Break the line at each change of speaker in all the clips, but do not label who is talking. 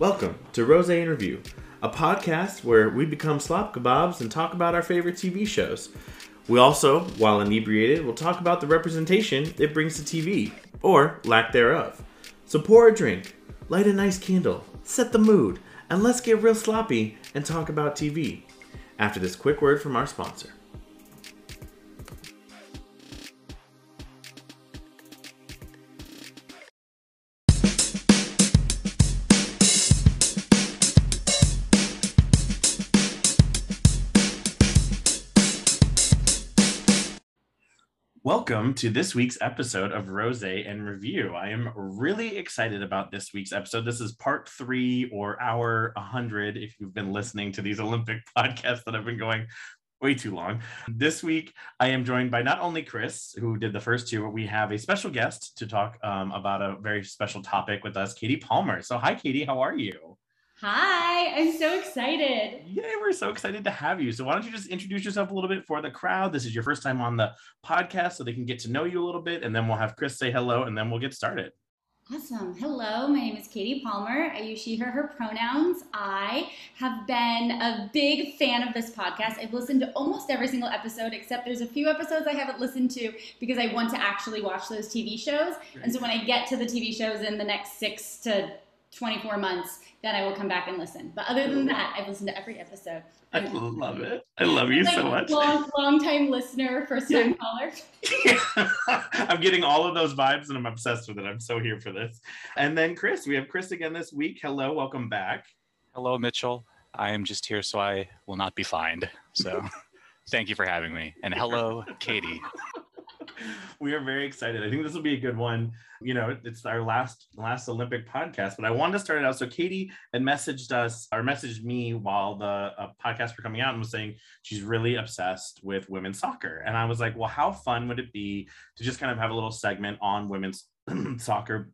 Welcome to Rose Interview, a podcast where we become slop kebabs and talk about our favorite TV shows. We also, while inebriated, will talk about the representation it brings to TV, or lack thereof. So pour a drink, light a nice candle, set the mood, and let's get real sloppy and talk about TV. After this quick word from our sponsor. Welcome to this week's episode of Rose and Review. I am really excited about this week's episode. This is part three or hour 100 if you've been listening to these Olympic podcasts that have been going way too long. This week, I am joined by not only Chris, who did the first two, but we have a special guest to talk um, about a very special topic with us, Katie Palmer. So, hi, Katie, how are you?
Hi, I'm so excited.
Yeah, we're so excited to have you. So, why don't you just introduce yourself a little bit for the crowd? This is your first time on the podcast, so they can get to know you a little bit, and then we'll have Chris say hello, and then we'll get started.
Awesome. Hello, my name is Katie Palmer. I use she, her, her pronouns. I have been a big fan of this podcast. I've listened to almost every single episode, except there's a few episodes I haven't listened to because I want to actually watch those TV shows. And so when I get to the TV shows in the next six to 24 months, then I will come back and listen. But other than that, I've listened to every episode.
I love it. I love you
like
so much.
Long, long time listener, first time caller.
I'm getting all of those vibes and I'm obsessed with it. I'm so here for this. And then Chris, we have Chris again this week. Hello, welcome back.
Hello, Mitchell. I am just here so I will not be fined. So thank you for having me. And hello, Katie
we are very excited. I think this will be a good one. You know, it's our last last Olympic podcast, but I wanted to start it out. So Katie had messaged us or messaged me while the uh, podcasts were coming out and was saying she's really obsessed with women's soccer. And I was like, well, how fun would it be to just kind of have a little segment on women's soccer?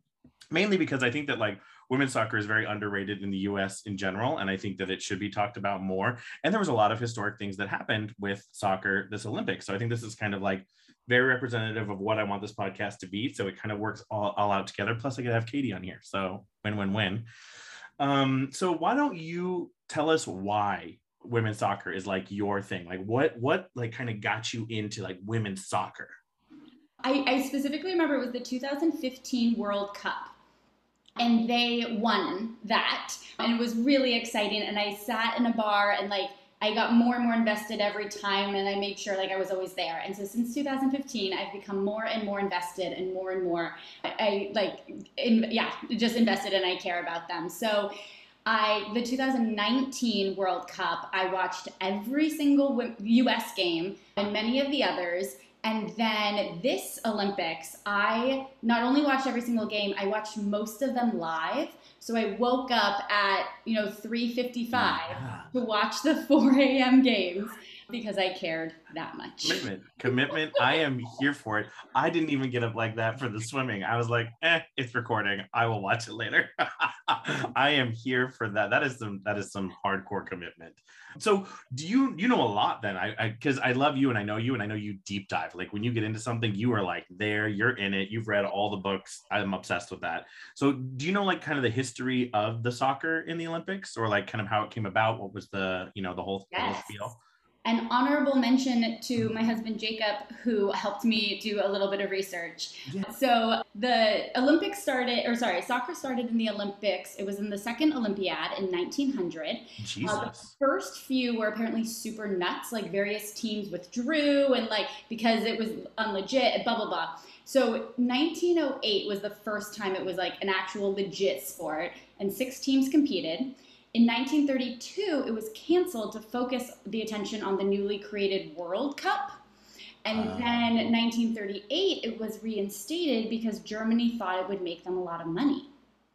Mainly because I think that like women's soccer is very underrated in the US in general. And I think that it should be talked about more. And there was a lot of historic things that happened with soccer this Olympics. So I think this is kind of like very representative of what I want this podcast to be. So it kind of works all, all out together. Plus, I could have Katie on here. So win, win, win. Um, so why don't you tell us why women's soccer is like your thing? Like what what like kind of got you into like women's soccer?
I, I specifically remember it was the 2015 World Cup and they won that and it was really exciting and i sat in a bar and like I got more and more invested every time and I made sure like I was always there. And so since 2015, I've become more and more invested and more and more I, I like in, yeah, just invested and I care about them. So I the 2019 World Cup, I watched every single US game and many of the others. And then this Olympics, I not only watched every single game, I watched most of them live. So I woke up at, you know, 3.55 yeah. to watch the 4 a.m. games because I cared that much.
Commitment. Commitment. I am here for it. I didn't even get up like that for the swimming. I was like, eh, it's recording. I will watch it later. I am here for that. That is some that is some hardcore commitment. So do you you know a lot then? I because I, I, love you and I know you and I know you deep dive. Like when you get into something, you are like there, you're in it, you've read all the books. I'm obsessed with that. So do you know like kind of the history of the soccer in the Olympics or like kind of how it came about? What was the, you know, the whole, yes. the whole feel?
An honorable mention to my husband Jacob, who helped me do a little bit of research. Yeah. So the Olympics started, or sorry, soccer started in the Olympics. It was in the second Olympiad in 1900.
Jesus. Uh, the
first few were apparently super nuts. Like various teams withdrew, and like because it was unlegit, blah blah blah. So 1908 was the first time it was like an actual legit sport, and six teams competed. In 1932, it was canceled to focus the attention on the newly created World Cup. And uh, then 1938, it was reinstated because Germany thought it would make them a lot of money.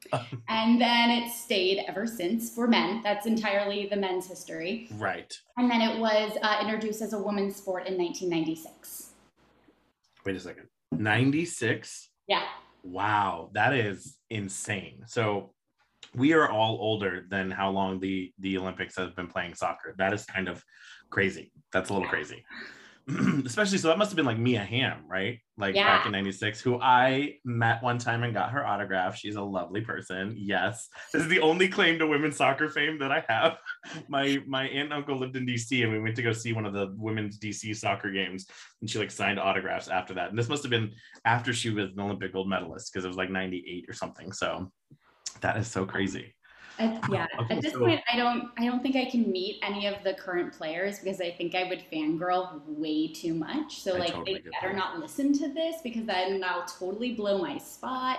and then it stayed ever since for men. That's entirely the men's history.
Right.
And then it was uh, introduced as a women's sport in 1996.
Wait a second. 96?
Yeah.
Wow, that is insane. So we are all older than how long the the Olympics have been playing soccer. That is kind of crazy. That's a little crazy. especially so that must have been like Mia Hamm, right? Like
Yeah.
back in 96, who I met one time and got her autograph. She's a lovely person. Yes. This is the only claim to women's soccer fame that I have. My my aunt and uncle lived in DC and we went to go see one of the women's DC soccer games and she like signed autographs after that. And this must have been after she was an Olympic gold medalist because it was like 98 or something. So that is so crazy.
At, yeah, at this
so-
point, I don't, I don't think I can meet any of the current players because I think I would fangirl way too much. So
I
like,
totally
they better
that.
not listen to this because then I'll totally blow my spot.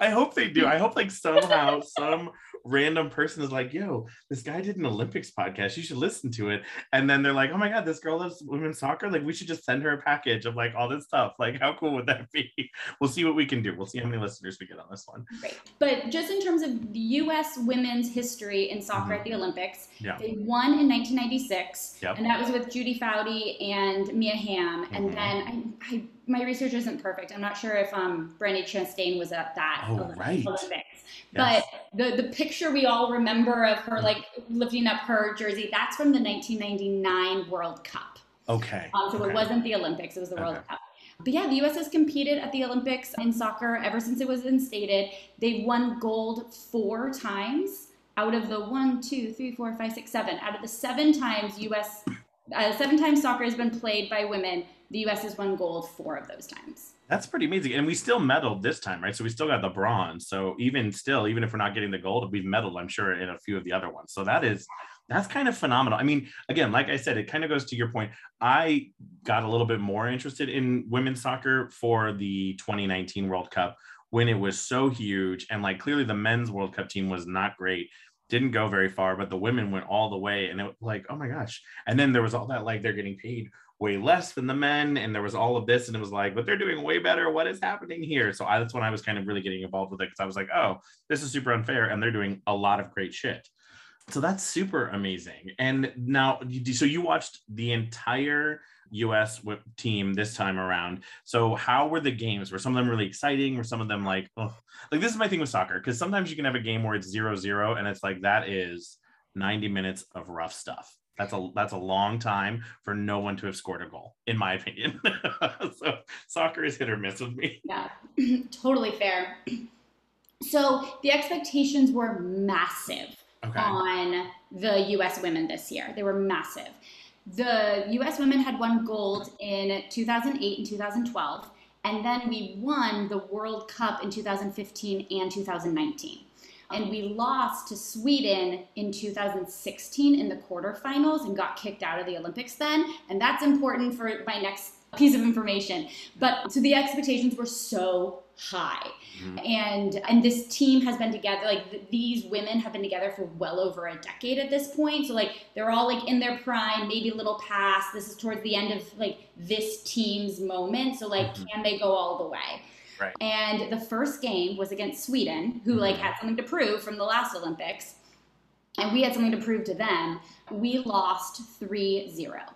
I hope they do. I hope like somehow some random person is like, yo, this guy did an Olympics podcast. You should listen to it. And then they're like, oh my God, this girl loves women's soccer. Like we should just send her a package of like all this stuff. Like how cool would that be? We'll see what we can do. We'll see how many listeners we get on this one.
Great. But just in terms of the U.S. women's history in soccer at the Olympics,
Mm-hmm. Yeah.
they won in 1996,
Yep.
and that was with Julie Foudy and Mia Hamm. And
Mhm.
then I, I, my research isn't perfect. I'm not sure if um, Brandi Chastain was at that
Oh,
Olymp-
right.
Olympics.
Yes.
But the, the picture we all remember of her
Mhm.
like lifting up her jersey, that's from the 1999 World Cup.
okay.
Um, so
okay.
it wasn't the Olympics, it was the World
Okay.
Cup. But yeah, the US has competed at the Olympics in soccer ever since it was instated. They've won gold four times out of the one, two, three, four, five, six, seven. Out of the seven times US, uh, seven times soccer has been played by women, the US has won gold four of those times.
That's pretty amazing. And we still medaled this time, right? So we still got the bronze. So even still, even if we're not getting the gold, we've medaled, I'm sure, in a few of the other ones. So that is that's kind of phenomenal. I mean, again, like I said, it kind of goes to your point. I got a little bit more interested in women's soccer for the 2019 World Cup when it was so huge. And like clearly the men's World Cup team was not great, didn't go very far, but the women went all the way. And it was like, oh my gosh. And then there was all that like they're getting paid way less than the men and there was all of this and it was like but they're doing way better what is happening here so I, that's when i was kind of really getting involved with it because i was like oh this is super unfair and they're doing a lot of great shit so that's super amazing and now so you watched the entire us team this time around so how were the games were some of them really exciting were some of them like oh like this is my thing with soccer because sometimes you can have a game where it's zero zero and it's like that is 90 minutes of rough stuff that's a that's a long time for no one to have scored a goal, in my opinion. so soccer is hit or miss with me.
Yeah, totally fair. So the expectations were massive.
Okay.
on the US women this year. They were massive. The US women had won gold in 2008 and 2012, and then we won the World Cup in 2015 and 2019. And we lost to Sweden in 2016 in the quarterfinals and got kicked out of the Olympics then. And that's important for my next piece of information. But so the expectations were so high
Mhm.
and and this team has been together like th- these women have been together for well over a decade at this point so like they're all like in their prime maybe a little past this is towards the end of like this team's moment so like
Mhm.
can they go all the way
Right.
and the first game was against sweden who like
Mhm.
had something to prove from the last olympics and we had something to prove to them we lost 3-0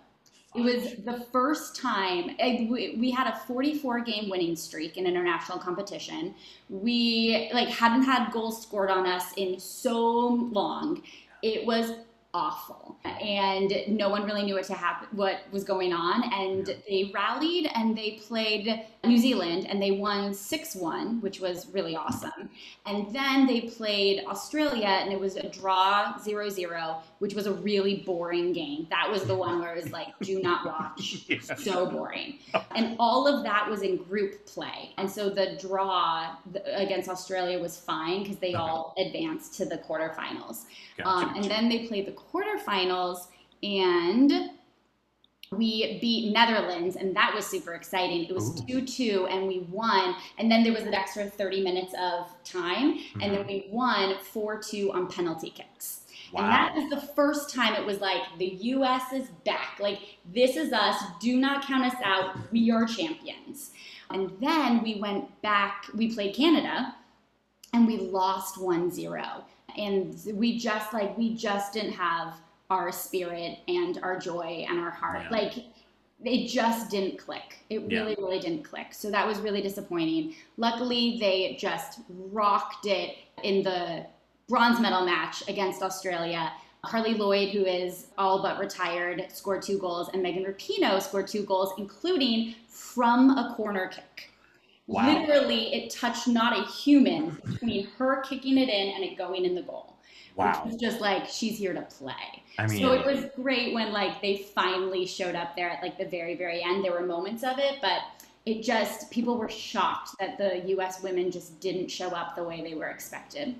it was the first time eh, we we had a 44 game winning streak in international competition. We like hadn't had goals scored on us in so long. It was awful, and no one really knew what to happen, what was going on. And
Yeah.
they rallied and they played New Zealand, and they won 6-1, which was really awesome. And then they played Australia, and it was a draw 0-0, which was a really boring game. That was the one where it was like, do not watch.
Yeah.
So boring. And all of that was in group play. And so the draw against Australia was fine because they
Okay.
all advanced to the quarterfinals.
Gotcha.
Um, and then they played the quarterfinals and we beat Netherlands, and that was super exciting. It was 2 2, and we won. And then there was an extra 30 minutes of time, and then
Mhm.
we won 4 2 on penalty kicks.
wow.
And that was the first time it was like, the US is back. Like, this is us. Do not count us out. We are champions. And then we went back, we played Canada, and we lost 1 0. And we just, like, we just didn't have our spirit and our joy and our heart.
Yeah.
Like, it just didn't click. It
Yeah.
really, really didn't click. So that was really disappointing. Luckily, they just rocked it in the bronze medal match against Australia. Carli Lloyd, who is all but retired, scored two goals, and Megan Rapinoe scored two goals, including from a corner kick.
Wow.
Literally, it touched not a human between her kicking it in and it going in the goal.
Wow.
Which was just like she's here to play.
I mean,
so it was great when like they finally showed up there at like the very very end. There were moments of it, but it just people were shocked that the U.S. women just didn't show up the way they were expected.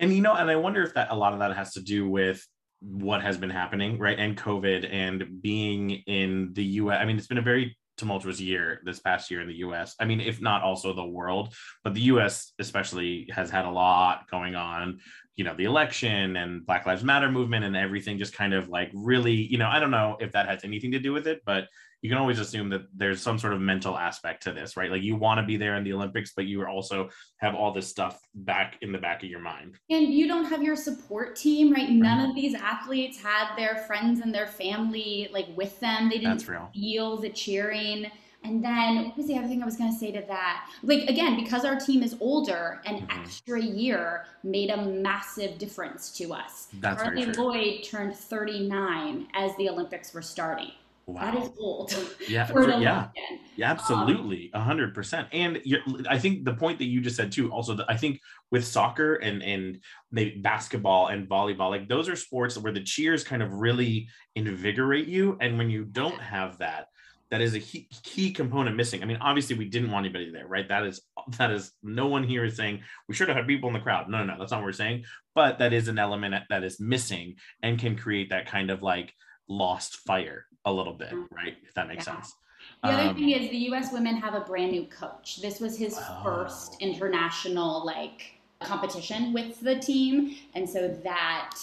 and you know, and I wonder if that a lot of that has to do with what has been happening, right? And COVID and being in the US. I mean, it's been a very tumultuous year this past year in the US. I mean, if not also the world, but the US especially has had a lot going on. You know, the election and Black Lives Matter movement and everything just kind of like really, you know, I don't know if that has anything to do with it, but you can always assume that there's some sort of mental aspect to this, right? Like you want to be there in the Olympics, but you also have all this stuff back in the back of your mind.
And you don't have your support team, right? None of these athletes had their friends and their family like with them. They didn't feel the cheering. And then what was the other thing I was going to say to that? Like again, because our team is older, an
Mhm.
extra year made a massive difference to us.
That's true.
Lloyd turned 39 as the Olympics were starting. That is
Wow.
old
Yeah,
for
yeah. Yeah, um, absolutely, a hundred percent. And you're, I think the point that you just said too. Also, that I think with soccer and and maybe basketball and volleyball, like those are sports where the cheers kind of really invigorate you. And when you don't have that, that is a key, key component missing. I mean, obviously, we didn't want anybody there, right? That is that is no one here is saying we should have had people in the crowd. No, no, no, that's not what we're saying. But that is an element that is missing and can create that kind of like lost fire a little bit, right? If that makes
Yeah.
sense.
The other
Um,
thing is the U.S. women have a brand new coach. This was his
Oh.
first international like competition with the team, and so that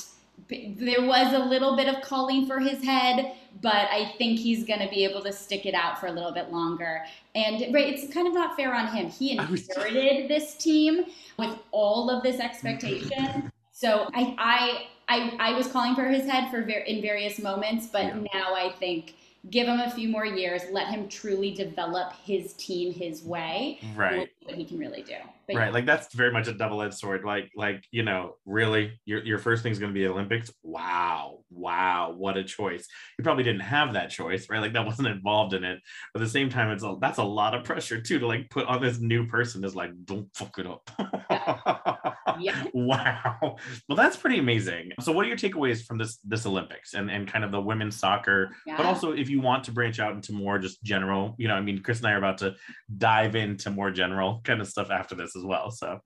there was a little bit of calling for his head, but I think he's going to be able to stick it out for a little bit longer. And right, it's kind of not fair on him. He inherited this team with all of this expectation. So I, I, I, I was calling for his head for ver- in various moments, but
Yeah.
now I think give him a few more years, let him truly develop his team his way.
right
What he can really do. But
right
yeah.
like that's very much a double-edged sword like like you know really your, your first thing is going to be olympics wow wow what a choice you probably didn't have that choice right like that wasn't involved in it but at the same time it's a, that's a lot of pressure too to like put on this new person is like don't fuck it up
Yeah.
wow. Well that's pretty amazing. So what are your takeaways from this this olympics and and kind of the women's soccer but also if you want to branch out into more just general you know i mean chris and i are about to dive into more general kind of stuff after this as well so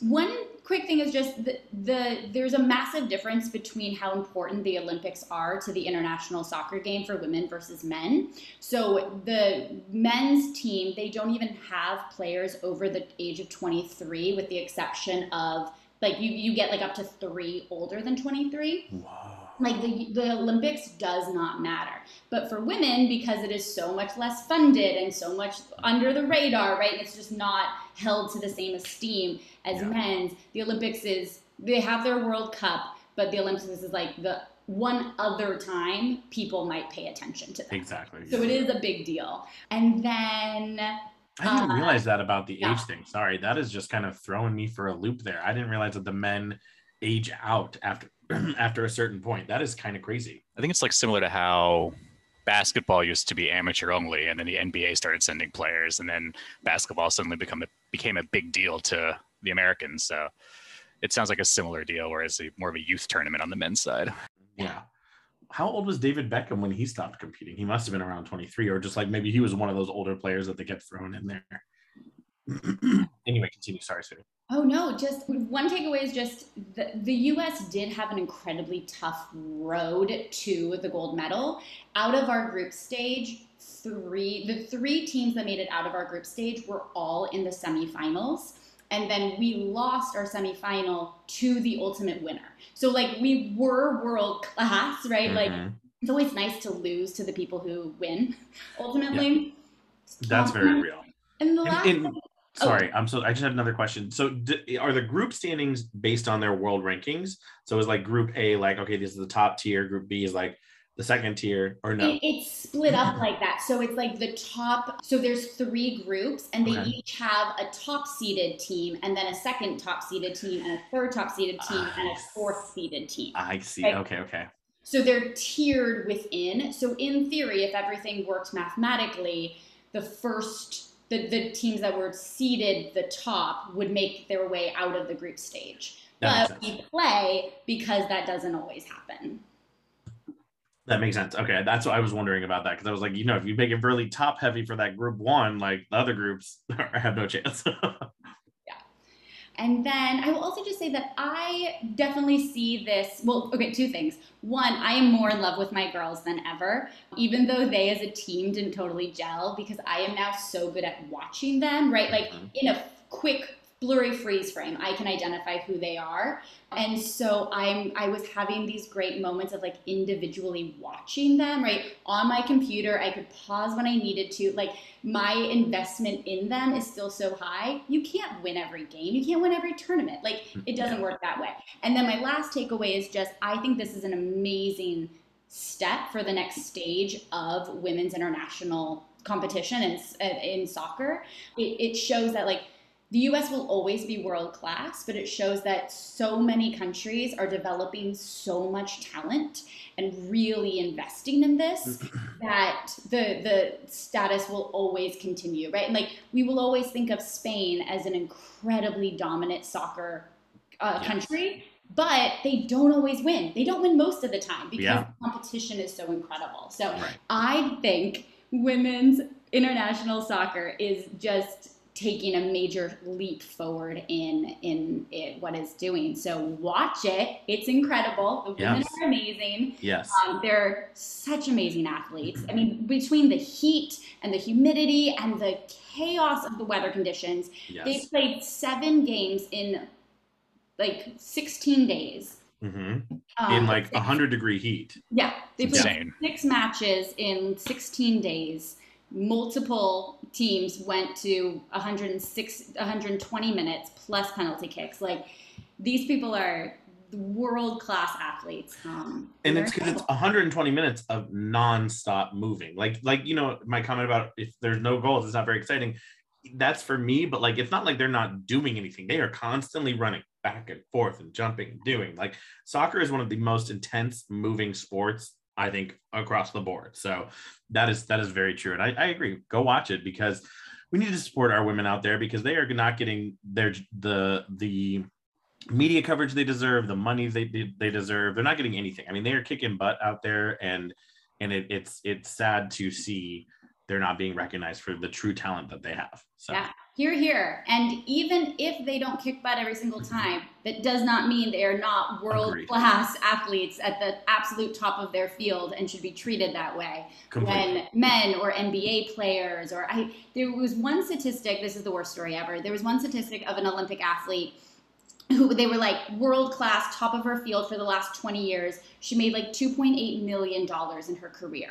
One quick thing is just the, the there's a massive difference between how important the Olympics are to the international soccer game for women versus men. So the men's team, they don't even have players over the age of 23 with the exception of like you you get like up to 3 older than 23
Whoa.
like the, the olympics does not matter but for women because it is so much less funded and so much under the radar right it's just not held to the same esteem as
Yeah.
men's the olympics is they have their world cup but the olympics is like the one other time people might pay attention to them
Exactly.
so it is a big deal and then
I didn't
uh,
realize that about the
yeah.
age thing. Sorry, that is just kind of throwing me for a loop there. I didn't realize that the men age out after after a certain point. That is kind of crazy.
I think it's like similar to how basketball used to be amateur only, and then the NBA started sending players, and then basketball suddenly become a, became a big deal to the Americans. So it sounds like a similar deal, whereas a, more of a youth tournament on the men's side.
Yeah. How old was David Beckham when he stopped competing? He must have been around 23, or just like maybe he was one of those older players that they kept throwing in there. anyway, continue. Sorry, Sue.
Oh no, just one takeaway is just the, the US did have an incredibly tough road to the gold medal. Out of our group stage, three the three teams that made it out of our group stage were all in the semifinals. And then we lost our semifinal to the ultimate winner. So like we were world class, right? Like
Mhm.
it's always nice to lose to the people who win ultimately.
that's very
Um,
real.
And the last
and- sorry, I'm so. I just had another question. So, d- are the group standings based on their world rankings? So, is like Group A like okay, this is the top tier. Group B is like the second tier, or no?
It, it's split up mm-hmm. like that. So it's like the top. So there's three groups, and they
Okay.
each have a top seeded team, and then a second top seeded team, and a third top seeded team, ah, and a fourth seeded team.
I see.
Like-
Okay, okay.
So they're tiered within. So in theory, if everything worked mathematically, the first the, the teams that were seeded the top would make their way out of the group stage.
That
but we play because that doesn't always happen.
That makes sense. Okay, that's what I was wondering about that because I was like, you know, if you make it really top heavy for that group one, like the other groups have no chance. Yeah.
And then I will also just say that I definitely see this. Well, okay, two things. One, I am more in love with my girls than ever, even though they as a team didn't totally gel because I am now so good at watching them, right? Like
Mhm.
in a quick, blurry freeze frame, I can identify who they are. And so I'm I was having these great moments of like individually watching them, right? On my computer, I could pause when I needed to. Like my investment in them is still so high. You can't win every game. You can't win every tournament. Like it mm-hmm. doesn't work that way. And then my last takeaway is just I think this is an amazing step for the next stage of women's international competition in, in soccer. It, it shows that like the US will always be world class, but it shows that so many countries are developing so much talent and really investing in this that the the status will always continue, right? And like we will always think of Spain as an incredibly dominant soccer uh,
Yes.
country, but they don't always win. They don't win most of the time because
Yeah.
the competition is so incredible. So
Right.
I think women's international soccer is just taking a major leap forward in in it, what it's doing. So watch it; it's incredible. The women
Yes.
are amazing.
yes.
Um, they're such amazing athletes. I mean, between the heat and the humidity and the chaos of the weather conditions, they played seven games in like 16 days.
hmm
Um,
In like
six-
100 degree heat.
yeah, they played
insane.
six matches in 16 days. Multiple teams went to 106, 120 minutes plus penalty kicks. Like these people are world class athletes. Um,
and it's because it's 120 minutes of non-stop moving like like you know my comment about if there's no goals it's not very exciting that's for me but like it's not like they're not doing anything they are constantly running back and forth and jumping and doing like soccer is one of the most intense moving sports i think across the board so that is that is very true and i, I agree go watch it because we need to support our women out there because they are not getting their the the media coverage they deserve, the money they they deserve. They're not getting anything. I mean, they are kicking butt out there, and and it, it's it's sad to see they're not being recognized for the true talent that they have. So
Yeah, here, here. And even if they don't kick butt every single mm-hmm. time, that does not mean they are not world class athletes at the absolute top of their field and should be treated that way.
completely.
when men or NBA players or I there was one statistic this is the worst story ever there was one statistic of an Olympic athlete who they were like world class top of her field for the last 20 years she made like 2.8 million dollars in her career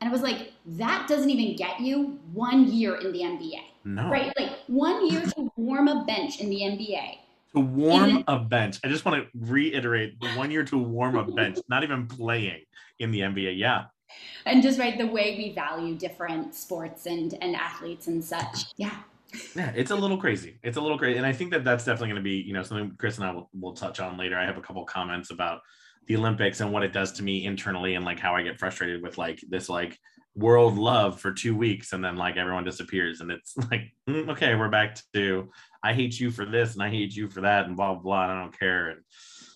and I was like that doesn't even get you one year in the NBA
no,
right like one year to warm a bench in the NBA
to warm a bench. I just want to reiterate the one year to warm a bench, not even playing in the NBA. Yeah,
and just right the way we value different sports and and athletes and such yeah
yeah, it's a little crazy. It's a little crazy, and I think that that's definitely going to be, you know, something Chris and I will, will touch on later. I have a couple comments about the Olympics and what it does to me internally, and like how I get frustrated with like this like world love for two weeks, and then like everyone disappears, and it's like, mm, okay, we're back to I hate you for this, and I hate you for that, and blah blah. blah I don't care, and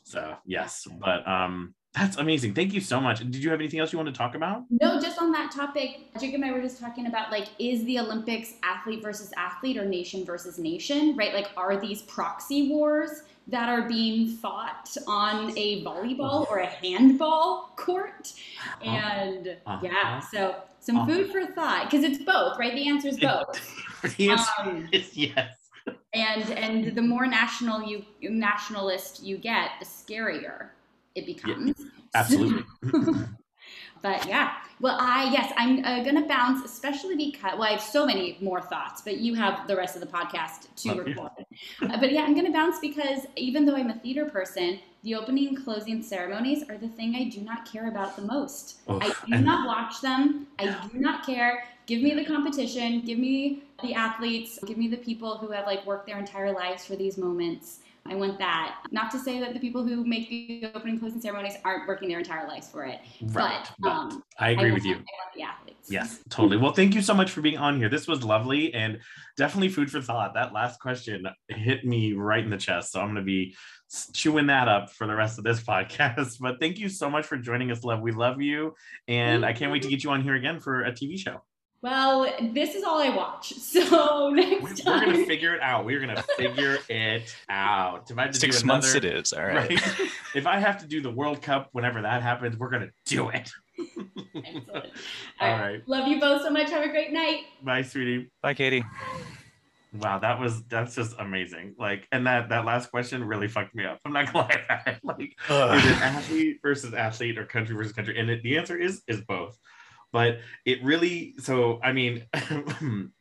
so yes, but um, that's amazing. Thank you so much. Did you have anything else you want to talk about?
No, just on that topic, Jake and I were just talking about like, is the Olympics athlete versus athlete or nation versus nation, right? Like, are these proxy wars that are being fought on a volleyball or a handball court? And
Uh-huh.
yeah, so some
Uh-huh.
food for thought because it's both, right? The answer is both.
the answer
Um,
is yes.
and and the more national you nationalist you get, the scarier it becomes.
Absolutely.
but yeah, well, I yes, I'm uh, gonna bounce, especially because well, I have so many more thoughts, but you have the rest of the podcast to
you.
record. Uh, but yeah, I'm gonna bounce because even though I'm a theater person, the opening and closing ceremonies are the thing I do not care about the most.
Oh,
I do
and-
not watch them. I do not care. Give me the competition. Give me the athletes. Give me the people who have like worked their entire lives for these moments. I want that. Not to say that the people who make the opening closing ceremonies aren't working their entire lives for it.
Right.
But um,
I agree
want-
with you.
I the athletes.
Yes, totally. Well, thank you so much for being on here. This was lovely and definitely food for thought. That last question hit me right in the chest. So I'm going to be chewing that up for the rest of this podcast. But thank you so much for joining us, love. We love you. And I can't wait to get you on here again for a TV show.
Well, this is all I watch. So
We-
next
We're
time.
going to figure it out. We're going to figure it out. If I have to
Six
do
months
another-
it is. All right.
Right. if I have to do the World Cup whenever that happens, we're going to do it.
Excellent.
All
All
right.
Love you both so much. Have a great night.
Bye, sweetie.
Bye, Katie.
Wow, that was that's just amazing. Like, and that that last question really fucked me up. I'm not gonna lie about it. Like, is it athlete versus athlete or country versus country? And it, the answer is is both. But it really so I mean,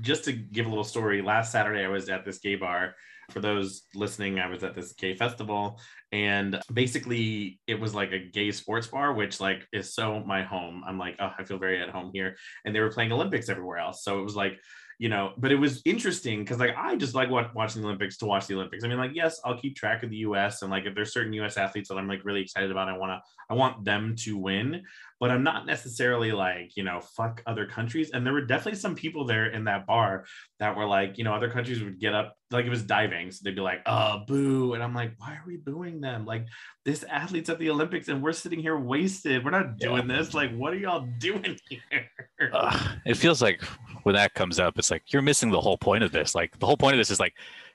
just to give a little story, last Saturday I was at this gay bar. For those listening, I was at this gay festival, and basically it was like a gay sports bar, which like is so my home. I'm like, oh, I feel very at home here. And they were playing Olympics everywhere else, so it was like you know but it was interesting because like i just like wa- watching the olympics to watch the olympics i mean like yes i'll keep track of the us and like if there's certain us athletes that i'm like really excited about i want to i want them to win but i'm not necessarily like you know fuck other countries. And there were definitely some people there in that bar that were like you know other countries would get up like it was diving so they'd be like uh boo. And i'm like why are we booing them? Like this athlete's at the olympics and we're sitting here wasted. We're not doing this. Like what are y'all doing here?
Ugh, it feels like when that comes up, it's like you're missing the whole point of this. Like the whole point of this is like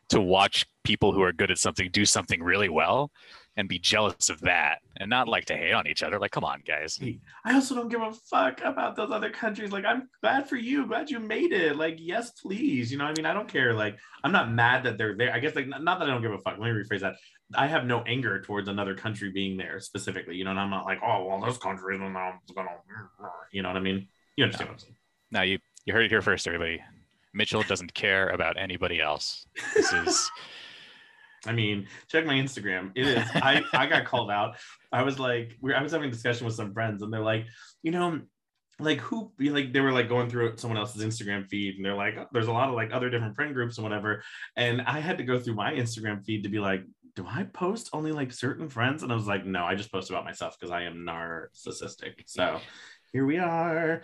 to watch people who are good at something do something really well and be jealous of that and not like to hate on each other. Like, come on, guys.
I also don't give a fuck about those other countries. Like, I'm glad for you. Glad you made it. Like, yes, please. You know, what I mean, I don't care. Like, I'm not mad that they're there. I guess, like, not that I don't give a fuck. Let me rephrase that. I have no anger towards another country being there specifically. You know, and I'm not like, oh, well, this country is gonna, you know what I mean? You understand what I'm saying?
Now you you heard it here first, everybody. Mitchell doesn't care about anybody else. This is
I mean, check my Instagram. It is. I I got called out. I was like, we I was having a discussion with some friends, and they're like, you know, like who, like they were like going through someone else's Instagram feed, and they're like, oh, there's a lot of like other different friend groups and whatever. And I had to go through my Instagram feed to be like, do I post only like certain friends? And I was like, no, I just post about myself because I am narcissistic. So here we are.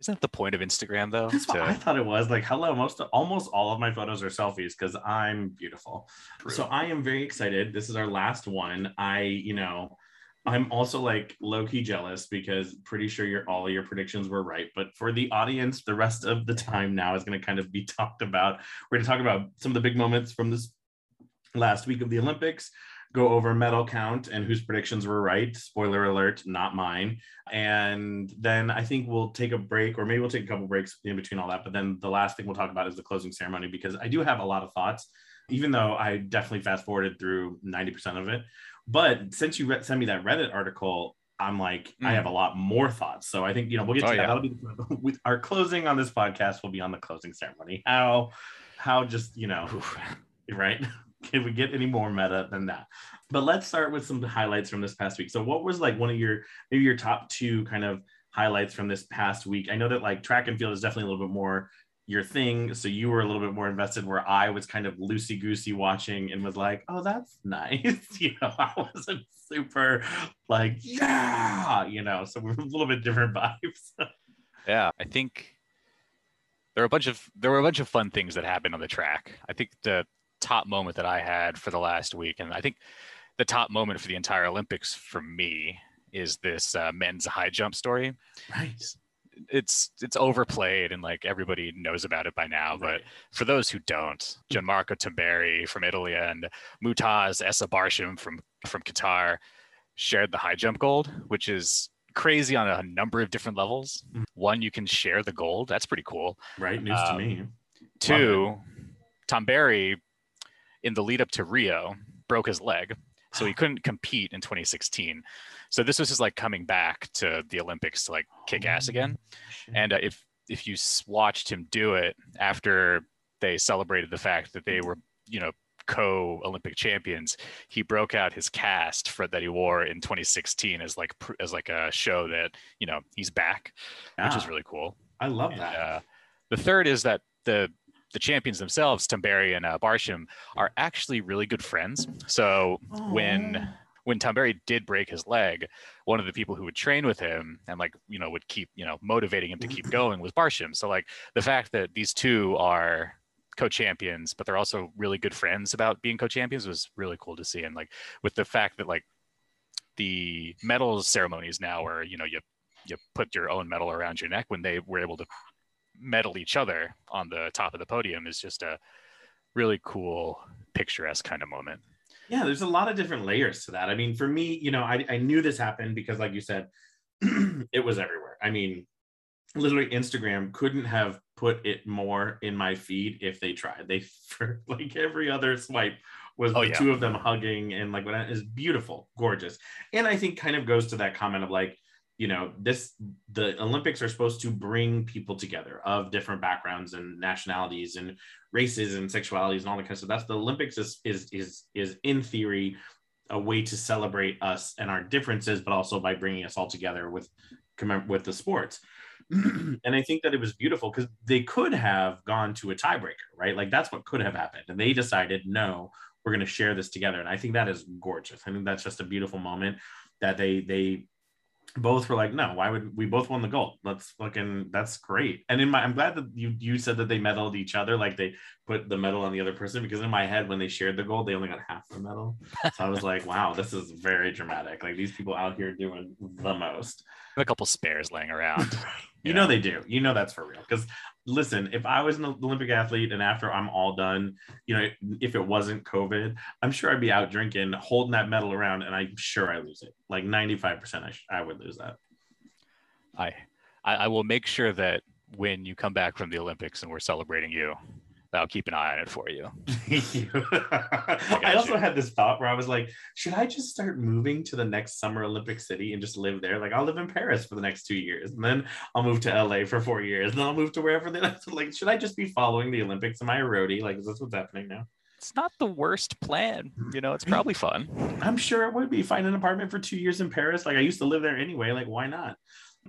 Isn't that the point of Instagram though?
That's what I thought it was. Like, hello, most almost all of my photos are selfies because I'm beautiful. So I am very excited. This is our last one. I, you know, I'm also like low key jealous because pretty sure your all your predictions were right. But for the audience, the rest of the time now is going to kind of be talked about. We're going to talk about some of the big moments from this last week of the Olympics. Go over medal count and whose predictions were right. Spoiler alert, not mine. And then I think we'll take a break, or maybe we'll take a couple breaks in between all that. But then the last thing we'll talk about is the closing ceremony because I do have a lot of thoughts, even though I definitely fast forwarded through 90% of it. But since you re- sent me that Reddit article, I'm like, I
Mm.
have a lot more thoughts. So I think, you know, we'll get to
Oh,
that.
yeah.
That'll be the, with our closing on this podcast will be on the closing ceremony. How, how just, you know, right? Can we get any more meta than that? But let's start with some highlights from this past week. So, what was like one of your maybe your top two kind of highlights from this past week? I know that like track and field is definitely a little bit more your thing. So you were a little bit more invested where I was kind of loosey goosey watching and was like, oh, that's nice. you know, I wasn't super like, yeah, you know, so we're a little bit different vibes.
Yeah, I think there were a bunch of there were a bunch of fun things that happened on the track. I think the top moment that I had for the last week, and I think the top moment for the entire Olympics for me is this uh, men's high jump story.
right.
It's it's overplayed and like everybody knows about it by now, but for those who don't, Gianmarco Tamberi from Italy and Mutaz Essa Barshim from from Qatar shared the high jump gold, which is crazy on a number of different levels.
Mhm.
One, you can share the gold. That's pretty cool.
Right. News to
Um,
me.
Two, Tom in the lead up to Rio, broke his leg, so he couldn't compete in 2016. So this was his like coming back to the Olympics to like kick ass again. And uh, if if you watched him do it after they celebrated the fact that they were, you know, co-Olympic champions, he broke out his cast for that he wore in 2016 as like pr- as like a show that you know he's back, which is
Ah,
really cool.
I love
And,
that.
uh, the third is that the the champions themselves, Tamberi and uh, Barshim, are actually really good friends. So when
Aw.
when Tamberi did break his leg, one of the people who would train with him and like you know would keep you know motivating him to keep going was Barshim. So like the fact that these two are co-champions, but they're also really good friends about being co-champions was really cool to see. And like with the fact that like the medals ceremonies now where you know you you put your own medal around your neck when they were able to medal each other on the top of the podium is just a really cool picturesque kind of moment.
Yeah, there's a lot of different layers to that. I mean, for me, you know, I, I knew this happened because, like you said, it was everywhere. I mean, literally, Instagram couldn't have put it more in my feed if they tried. They, for like every other swipe, was
Oh,
the
yeah.
two of them hugging and like what is beautiful, gorgeous. And I think kind of goes to that comment of like, you know, this the Olympics are supposed to bring people together of different backgrounds and nationalities and races and sexualities and all that kind of stuff. That's the Olympics is is is is in theory a way to celebrate us and our differences, but also by bringing us all together with with the sports. and I think that it was beautiful because they could have gone to a tiebreaker, right? Like that's what could have happened, and they decided no, we're going to share this together. And I think that is gorgeous. I think that's just a beautiful moment that they they both were like, no, why would we both won the gold? Let's fucking that's great. And in my I'm glad that you you said that they medaled each other, like they put the medal on the other person, because in my head, when they shared the gold, they only got half the medal. So I was like, wow, this is very dramatic. Like these people out here doing the most.
a couple spares laying around.
You know they do. You know that's for real. Because listen, if I was an Olympic athlete and after I'm all done, you know, if it wasn't COVID, I'm sure I'd be out drinking, holding that medal around, and I'm sure I lose it. Like 95%, I, sh- I would lose that.
I, I I will make sure that when you come back from the Olympics and we're celebrating you, I'll keep an eye on it for you.
Thank you. I also
you.
had this thought where I was like, should I just start moving to the next summer Olympic city and just live there? Like, I'll live in Paris for the next two years, and then I'll move to LA for four years, and then I'll move to wherever the next. Like, should I just be following the Olympics? Am I a roadie? Like, is this what's happening now?
It's not the worst plan. You know, it's mm. probably fun.
I'm sure it would be. Find an apartment for two years in Paris. Like, I used to live there anyway. Like, why not?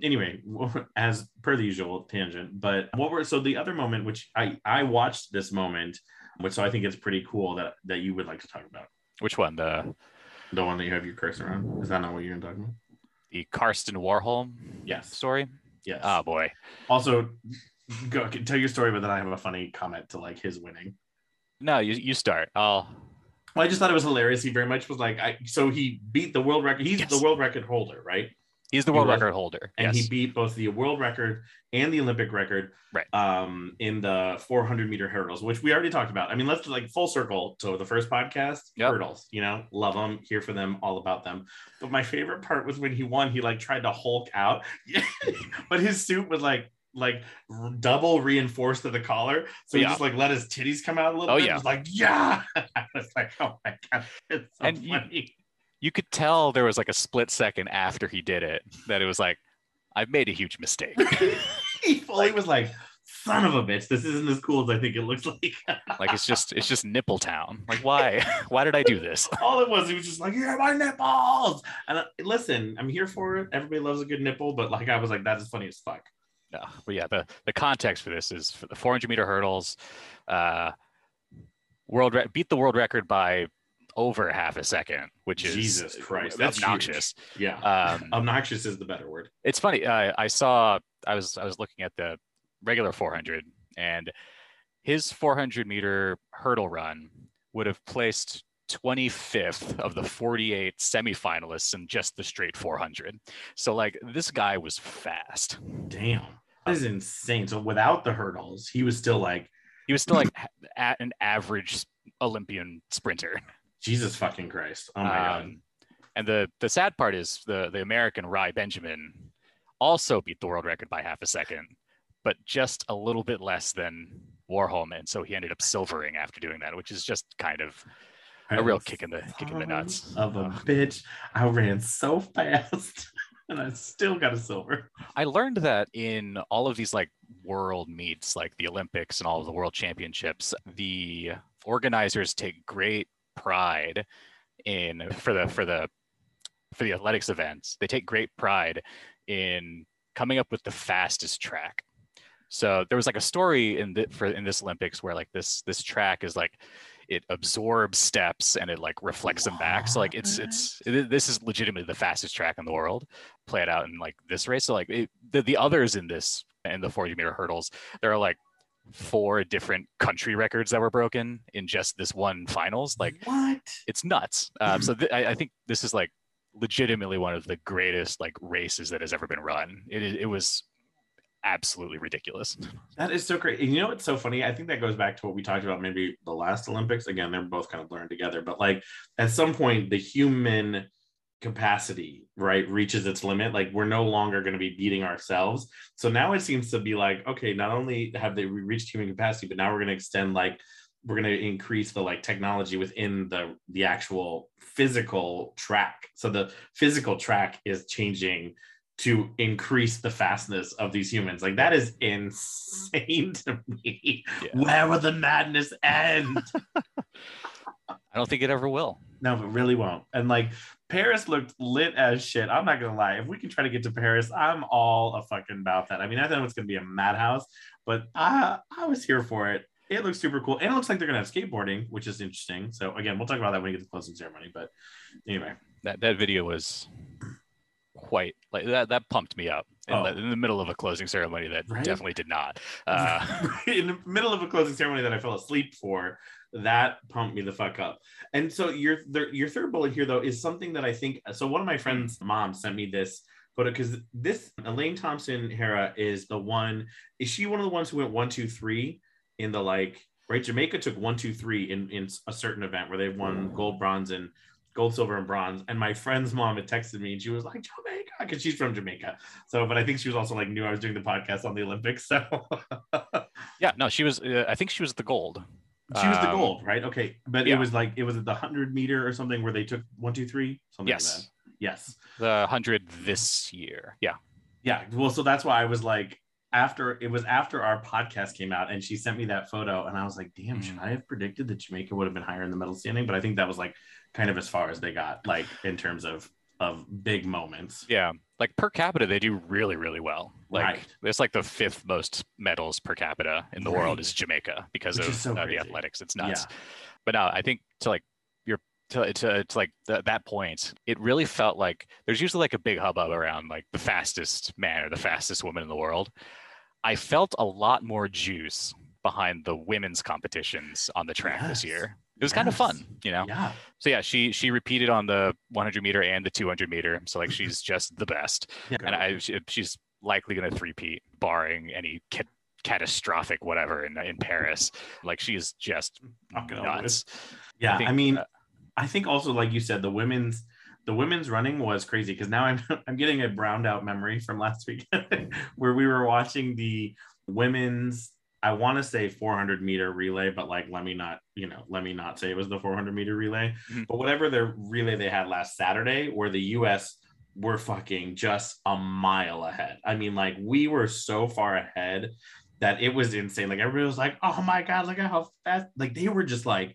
Anyway, as per the usual tangent, but what were so the other moment, which I I watched this moment, which so I think it's pretty cool that that you would like to talk about.
Which one? The
The one that you have your cursor on. Is that not what you're talking about?
the Karsten Warholm
Yes.
story?
Yes.
Oh boy.
also, go tell your story, but then I have a funny comment to like his winning.
No, you you start. I'll
Well, I just thought it was hilarious. He very much was like, I so he beat the world record. He's
Yes.
the world record holder, right?
He's the
He
world
was-
record holder.
And
yes.
he beat both the world record and the Olympic record,
Right.
Um, in the 400 meter hurdles, which we already talked about. I mean, let's like full circle to the first podcast.
Yep.
Hurdles, you know, love them, here for them, all about them. But my favorite part was when he won. He like tried to Hulk out, but his suit was like like double reinforced to the collar, so he just like let his titties come out a little
Oh,
bit.
yeah.
It was like yeah, I was like, oh my god, it's so
And
funny.
you could tell there was like a split second after he did it that it was like, I've made a huge mistake.
he fully was like, son of a bitch, this isn't as cool as I think it looks like.
like it's just it's just nipple town. Like why? why did I do this?
All it was, he was just like, yeah, my nipples. And uh, listen, I'm here for it. Everybody loves a good nipple, but like I was like, that is funny as fuck.
No, but yeah, the the context for this is for the 400 meter hurdles, uh, world re- beat the world record by over half a second, which is
Jesus Christ, that's
obnoxious.
Yeah.
Um,
Obnoxious is the better word.
it's funny. Uh, I saw I was I was looking at the regular 400 and his 400 meter hurdle run would have placed 25th of the 48 semifinalists in just the straight 400. So like this guy was fast.
Damn. That is insane. So without the hurdles, he was still like,
He was still like at an average Olympian sprinter.
Jesus fucking Christ. Oh my God.
Um, and the the sad part is the the American Rai Benjamin also beat the world record by half a second, but just a little bit less than Warholm, and so he ended up silvering after doing that, which is just kind of a real kick in the kick in the nuts.
of a bitch. I ran so fast and I still got a silver.
I learned that in all of these like world meets, like the Olympics and all of the world championships, the organizers take great pride in for the for the for the athletics events. They take great pride in coming up with the fastest track. So there was like a story in the, for in this Olympics where like this this track is like it absorbs steps and it like reflects them back. So like it's it's it, this is legitimately the fastest track in the world. Play it out in like this race. So like it, the the others in this in the 40 meter hurdles, there are like four different country records that were broken in just this one finals. Like
what?
it's nuts. Um, so th- I, I think this is like legitimately one of the greatest like races that has ever been run. It is- it was absolutely ridiculous.
That is so great. And you know what's so funny? I think that goes back to what we talked about maybe the last Olympics. Again, they're both kind of blurring together, but like at some point, the human capacity, right, reaches its limit. Like we're no longer going to be beating ourselves. So now it seems to be like, okay, not only have they reached human capacity, but now we're going to extend like we're going to increase the like technology within the the actual physical track. So the physical track is changing to increase the fastness of these humans. Like that is insane to me.
Yeah.
Where will the madness end?
I don't think it ever will.
No, it really won't. And like Paris looked lit as shit. I'm not gonna lie. If we can try to get to Paris, I'm all a fucking about that. I mean, I thought it was gonna be a madhouse, but I I was here for it. It looks super cool. And it looks like they're gonna have skateboarding, which is interesting. So again, we'll talk about that when we get to the closing ceremony. But anyway,
That that video was quite like that. That pumped me up in,
Oh.
the, in the middle of a closing ceremony that
Right?
definitely did not. Uh,
in the middle of a closing ceremony that I fell asleep for, that pumped me the fuck up. And so your th- your third bullet here though is something that I think. So one of my friends' mom sent me this photo because this Elaine Thompson Herah is the one. Is she one of the ones who went one two three in the like right? Jamaica took one two three in in a certain event where they won gold, bronze, and gold, silver, and bronze. And my friend's mom had texted me and she was like Jamaica because she's from Jamaica. So, but I think she was also like knew I was doing the podcast on the Olympics. So.
yeah, no, she was. Uh, I think she was the gold.
She was the
Um,
gold, right? Okay, but
yeah.
it was like it was at the hundred meter or something where they took one, two, three, something like
Yes,
that. Yes,
the hundred this year. Yeah,
yeah. Well, so that's why I was like, after it was after our podcast came out, and she sent me that photo, and I was like, damn, should
Mhm.
I have predicted that Jamaica would have been higher in the medal standing? But I think that was like kind of as far as they got, like in terms of of big moments.
yeah. Like per capita, they do really, really well. Like
Right.
it's like the fifth most medals per capita in the world is Jamaica because
Which
of
so
uh, the athletics. It's nuts. But no, I think to like your to to, to like the, that point, it really felt like there's usually like a big hubbub around like the fastest man or the fastest woman in the world. I felt a lot more juice behind the women's competitions on the track this year. It was kind of fun, you know.
Yeah,
So yeah, she she repeated on the 100 meter and the 200 meter. So like she's just the best,
yeah.
and I she, she's likely going to three-peat, barring any ca- catastrophic whatever in in Paris. Like she is just nuts.
Yeah, I,
think,
mean,
uh,
I think also like you said, the women's the women's running was crazy because now I'm I'm getting a browned out memory from last week where we were watching the women's I want to say 400 meter relay, but like let me not you know let me not say it was the 400 meter relay,
Mhm.
but whatever the relay they had last Saturday, where the U.S. were fucking just a mile ahead. I mean, like we were so far ahead that it was insane. Like everybody was like, "Oh my god, look at how fast!" Like they were just like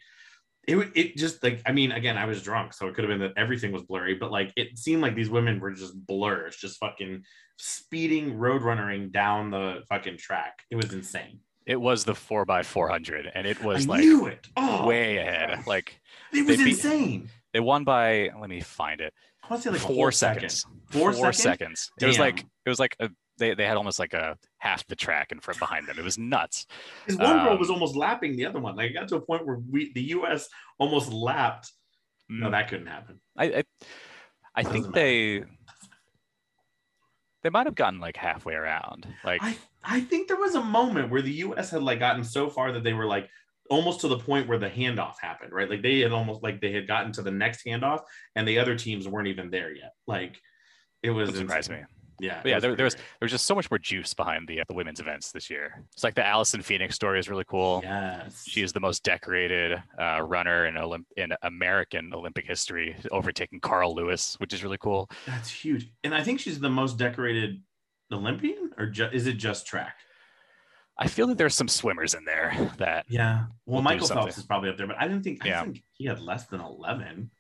it, it just like I mean again I was drunk so it could have been that everything was blurry but like it seemed like these women were just blurs just fucking speeding road runnering down the fucking track it was insane
It was the four by 400, and it was
I
like
knew it oh
way ahead. Like
it was
they beat-
insane
they won by let me find it
I want to say like
four
whole second.
seconds.
Four
Four
seconds?
seconds. It was like it was like a, they they had almost like a half the track in front behind them. It was nuts.
Because one girl
Um,
was almost lapping the other one like it got to a point where we the U.S. almost lapped no
Mm.
that couldn't happen
I I, I think they they might have gotten like halfway around. Like
I I think there was a moment where the U.S. had like gotten so far that they were like almost to the point where the handoff happened, right? Like they had almost like they had gotten to the next handoff, and the other teams weren't even there yet. Like it was
surprise me.
Yeah.
But yeah, there, there was there was just so much more juice behind the uh, the women's events this year. It's like the Allyson Felix story is really cool.
Yes.
She is the most decorated uh, runner in Olymp- in American Olympic history, overtaking Carl Lewis, which is really cool.
That's huge. And I think she's the most decorated Olympian, or ju- is it just track?
I feel that there's some swimmers in there that
Yeah. Well, Michael. Phelps is probably up there, but I didn't think I think he had less than eleven.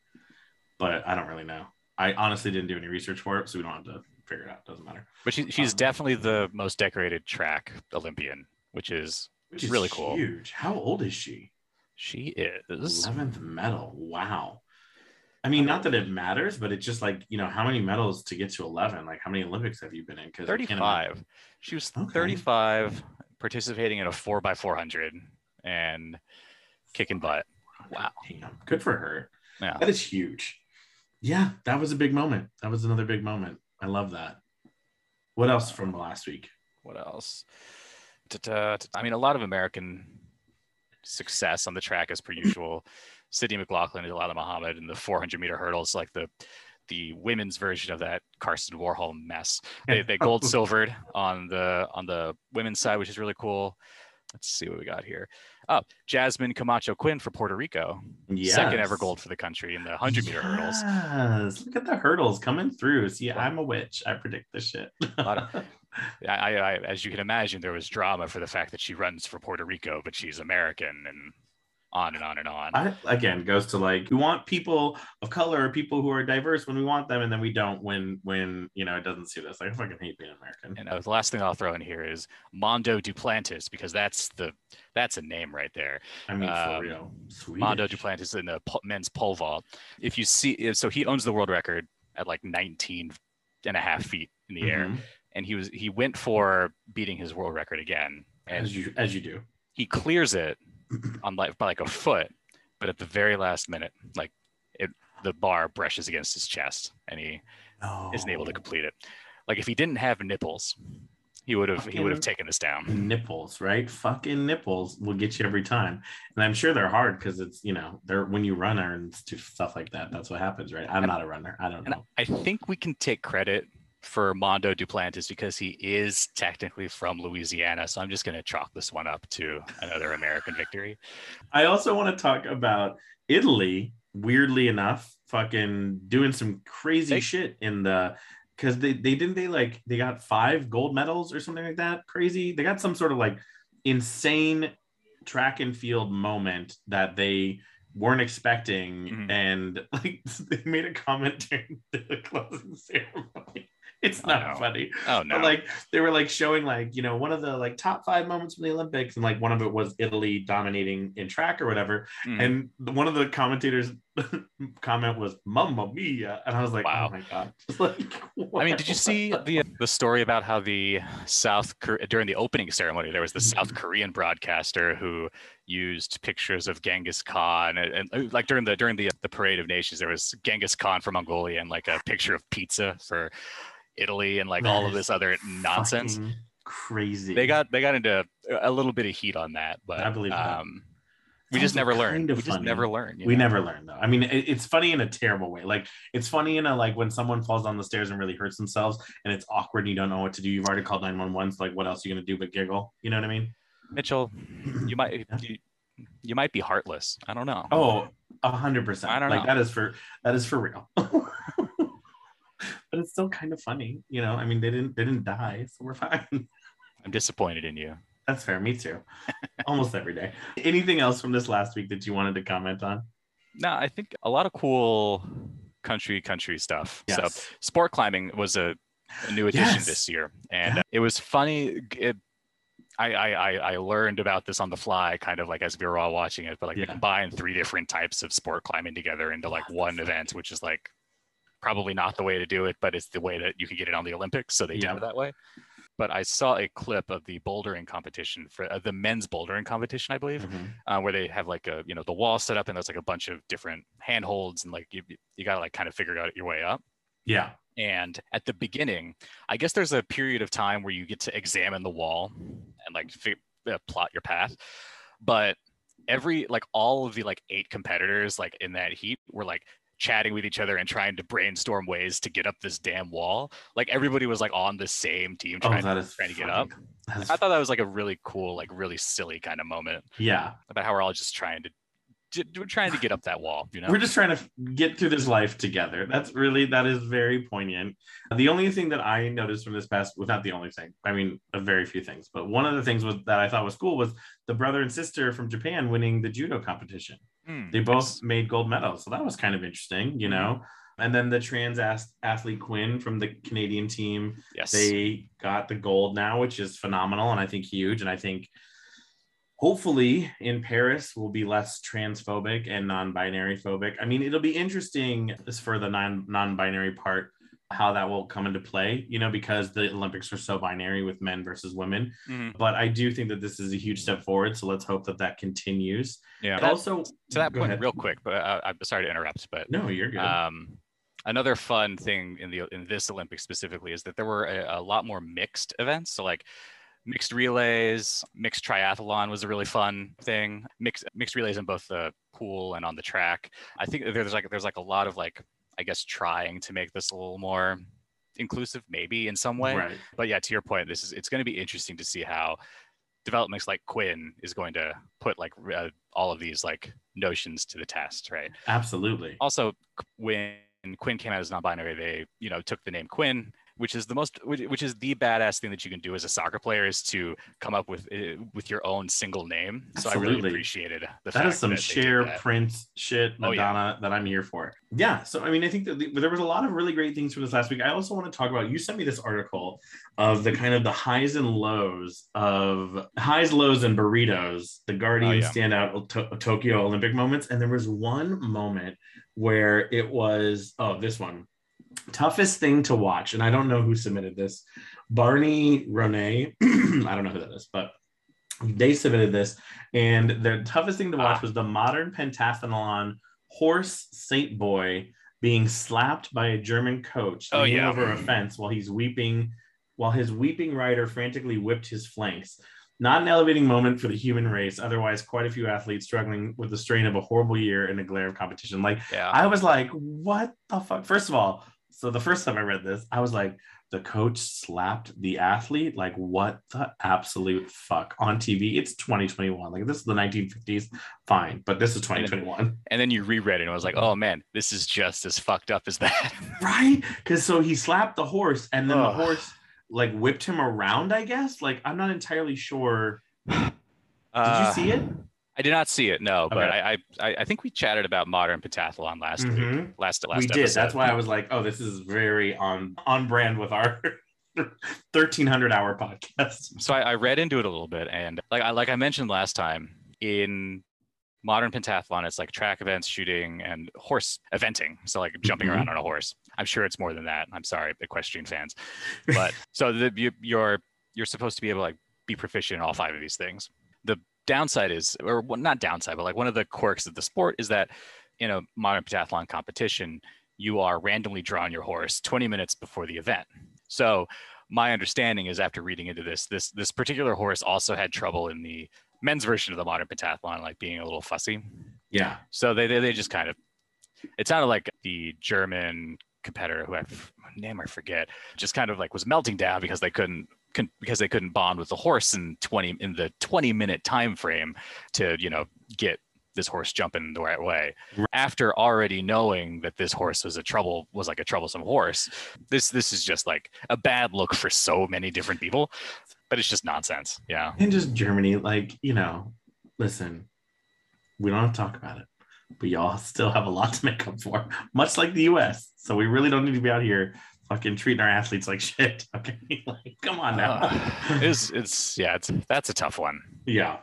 But I don't really know. I honestly didn't do any research for it, so we don't have to figure it out. Doesn't matter.
But she, she's
Um,
definitely the most decorated track Olympian, which is
Which is
Really cool.
Huge. How old is she?
she is.
Eleventh medal. Wow. I mean, not that it matters, but it's just like you know, how many medals to get to eleven? Like, how many Olympics have you been in? Because
35. She was
Okay.
35, participating in a 4x400 and kicking butt. Wow.
Damn, good for her.
Yeah.
That is huge. Yeah, that was a big moment. That was another big moment. I love that. What else from last week?
What else? I mean, a lot of American success on the track as per usual. Sydney McLaughlin, Ilana Muhammad, in the 400 meter hurdles, like the the women's version of that Karsten Warholm mess. They, they gold silvered on the on the women's side, which is really cool. Let's see what we got here. Oh, Jasmine Camacho Quinn for Puerto Rico, second ever gold for the country in the 100 meter hurdles.
Yes, look at the hurdles coming through. See, I'm a witch. I predict this shit.
of- I, I, as you can imagine, there was drama for the fact that she runs for Puerto Rico, but she's American, and on and on and on.
I, again, goes to like we want people of color, people who are diverse when we want them, and then we don't when when you know it doesn't suit us. Like I fucking hate being American.
And uh, the last thing I'll throw in here is Mondo Duplantis because that's the that's a name right there.
I mean, for
Um,
real. Swedish.
Mondo Duplantis in the men's pole vault. If you see, so he owns the world record at like 19 and a half feet in the air,
Mhm.
and he was he went for beating his world record again, and
as you as you do.
he clears it on like by like a foot, but at the very last minute, like it the bar brushes against his chest, and he
No.
isn't able to complete it. Like if he didn't have nipples, he would have he would have taken this down.
nipples, right? Fucking nipples will get you every time. And I'm sure they're hard because it's, you know, they're when you run and do stuff like that, that's what happens, right? I'm
And-
not a runner. I don't know.
I think we can take credit for Mondo Duplantis because he is technically from Louisiana. So I'm just going to chalk this one up to another American victory.
I also want to talk about Italy, weirdly enough, fucking doing some crazy
They-
shit in the because they, they didn't they like they got five gold medals or something like that. Crazy. They got some sort of like insane track and field moment that they weren't expecting
Mhm.
and like they made a comment during the closing ceremony. It's
Oh,
not
no.
funny.
Oh no!
But like they were like showing like you know one of the like top five moments from the Olympics, and like one of it was Italy dominating in track or whatever.
Mhm.
And one of the commentators comment was "Mamma mia," and I was like,
Wow.
"Oh my god!" like,
I mean, did you see the the story about how the South during the opening ceremony there was the South Korean broadcaster who used pictures of Genghis Khan and, and, uh, like during the during the the parade of nations there was Genghis Khan for Mongolia and like a picture of pizza for Italy and like all of this other nonsense.
Crazy.
They got they got into a little bit of heat on that, but
I believe
um, we just never learn.
kind
We
of
just never learn.
we
know?
never learn though. I mean, it, it's funny in a terrible way. Like it's funny in a like when someone falls down the stairs and really hurts themselves, and it's awkward. and You don't know what to do. You've already called nine one one. So like, what else are you gonna do but giggle? You know what I mean?
Mitchell, you might
Yeah.
you, you might be heartless. I don't know.
Oh, a hundred percent.
I don't
like
know.
that is for that is for real. but it's still kind of funny, you know. I mean, they didn't they didn't die, so we're fine.
I'm disappointed in you.
That's fair. Me too. Almost every day. Anything else from this last week that you wanted to comment on?
No, I think a lot of cool country country stuff. So sport climbing was a, a new addition
Yes.
this year, and
Yeah.
Uh, it was funny. It, I, I I learned about this on the fly, kind of like as we were all watching it. But like
Yeah.
they combined three different types of sport climbing together into like one event, which is like probably not the way to do it, but it's the way that you can get it on the Olympics, so they
Yeah.
did it that way. But I saw a clip of the bouldering competition for uh, the men's bouldering competition, I believe,
Mhm.
uh, where they have like a you know the wall set up and there's like a bunch of different handholds and like you you got to like kind of figure out your way up.
Yeah.
And at the beginning, I guess there's a period of time where you get to examine the wall and like uh, plot your path. But every like all of the like eight competitors like in that heat were like chatting with each other and trying to brainstorm ways to get up this damn wall. Like everybody was like on the same team
Oh,
trying,
that is
trying to get
funny.
up.
That's-
I thought that was like a really cool, like really silly kind of moment
yeah.
about how we're all just trying to we're trying to get up that wall, you know?
We're just trying to get through this life together. That's really that is very poignant. The only thing that I noticed from this past, well, not the only thing. I mean, a very few things, but one of the things was that I thought was cool was the brother and sister from Japan winning the judo competition.
Hmm,
They both made gold medals, so that was kind of interesting, you know. And then the trans athlete Quinn from the Canadian team,
yes.
they got the gold now, which is phenomenal and I think huge. And I think hopefully in Paris will be less transphobic and non-binary phobic. I mean, it'll be interesting as for the non non-binary part how that will come into play, you know, because the Olympics are so binary with men versus women.
Mhm.
But I do think that this is a huge step forward. So let's hope that that continues.
yeah. That-
also,
to that point,
ahead.
real quick, but uh, I'm sorry to interrupt, but
no, you're good.
um, another fun thing in the in this Olympics specifically is that there were a, a lot more mixed events. So like mixed relays, mixed triathlon was a really fun thing. Mixed mixed relays in both the pool and on the track. I think there's like there's like a lot of like I guess trying to make this a little more inclusive maybe in some way
right.
but yeah to your point this is it's going to be interesting to see how developments like quinn is going to put like uh, all of these like notions to the test right
Absolutely.
also when quinn came out as non-binary they you know took the name quinn which is the most which, is the badass thing that you can do as a soccer player is to come up with uh, with your own single name so i really appreciated the
That is some
that
share. Prince shit,
Oh, yeah.
Madonna that I'm here for. Yeah. So I mean, I think that the, there was a lot of really great things from this last week. I also want to talk about. You sent me this article of the kind of the highs and lows of highs, lows, and burritos. The Guardian
Oh, yeah.
standout to- Tokyo Olympic moments, and there was one moment where it was oh this one toughest thing to watch, and I don't know who submitted this. Barney Ronay, I don't know who that is, but they submitted this, and the toughest thing to watch was the modern pentathlon horse Saint Boy being slapped by a German coach
Oh, yeah.
over a fence while he's weeping, while his weeping rider frantically whipped his flanks. Not an elevating moment for the human race. Otherwise, quite a few athletes struggling with the strain of a horrible year and a glare of competition. Like
yeah
I was like, what the fuck? First of all, so the first time I read this, I was like, the coach slapped the athlete. Like, what the absolute fuck on TV? It's 2021. Like, this is the 1950s. Fine, but this is 2021,
and then you reread it and I was like oh man this is just as fucked up as that
right? Because so he slapped the horse, and then the horse like whipped him around. I guess. Like, I'm not entirely sure. Did
Uh,
you see it?
I did not see it, no, but
Okay.
I, I I think we chatted about modern pentathlon last week.
Mhm.
Last last
we did. That's why I was like, oh, this is very on on brand with our 1300 hour podcast.
So I, I read into it a little bit, and like I like I mentioned last time, in modern pentathlon, it's like track events, shooting, and horse eventing. So like jumping
Mhm.
around on a horse. I'm sure it's more than that. I'm sorry, equestrian fans, but so the, you, you're you're supposed to be able to like be proficient in all five of these things. The downside is, or not downside, but like one of the quirks of the sport is that in a modern pentathlon competition, you are randomly drawn your horse 20 minutes before the event. So my understanding is after reading into this, this this particular horse also had trouble in the men's version of the modern pentathlon, like being a little fussy.
Yeah.
So they they, they just kind of it sounded like the German competitor who I name I forget just kind of like was melting down because they couldn't couldn't- because they couldn't bond with the horse in 20 in the 20 minute time frame to you know get this horse jumping the right way
Right.
after already knowing that this horse was a trouble was like a troublesome horse this this is just like a bad look for so many different people but it's just nonsense yeah
And just Germany, like, you know, listen, we don't have to talk about it, but y'all still have a lot to make up for, much like the US. So we really don't need to be out here fucking treating our athletes like shit. Okay. like, come on now.
Uh, it's it's yeah it's that's a tough one
Yeah.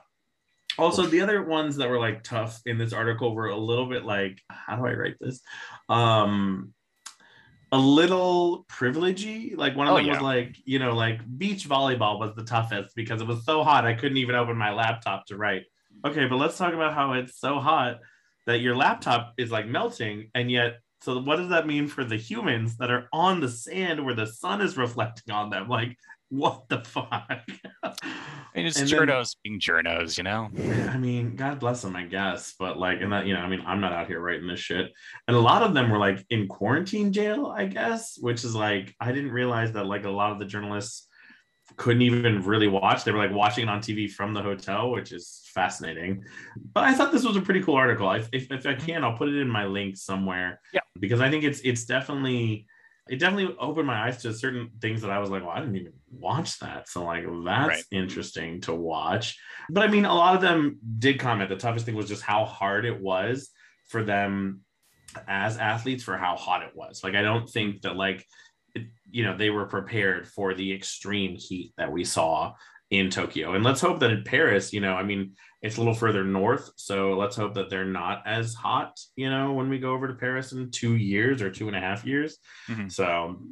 Also, the other ones that were like tough in this article were a little bit like, how do I write this? Um, a little privilegey. Like one of
Oh,
them was like, you know, like beach volleyball was the toughest because it was so hot I couldn't even open my laptop to write. Okay, but let's talk about how it's so hot that your laptop is like melting, and yet. So what does that mean for the humans that are on the sand where the sun is reflecting on them? Like what the fuck?
I mean, it's
And then-
journos being journos, you know.
I mean, God bless them, I guess. But like, and that, you know, I mean, I'm not out here writing this shit. And a lot of them were like in quarantine jail, I guess, which is like, I didn't realize that like a lot of the journalists couldn't even really watch. They were like watching it on TV from the hotel, which is fascinating. But I thought this was a pretty cool article. I, if, if I mm-hmm. can, I'll put it in my link somewhere.
Yeah.
Because I think it's it's definitely it definitely opened my eyes to certain things that I was like, well, I didn't even watch that. So like that's
Right.
interesting to watch. But I mean, a lot of them did comment. The toughest thing was just how hard it was for them as athletes for how hot it was. Like I don't think that like you know they were prepared for the extreme heat that we saw in Tokyo. And let's hope that in Paris, you know, I mean, it's a little further north, so let's hope that they're not as hot, you know, when we go over to Paris in two years or two and a half years.
Mhm.
So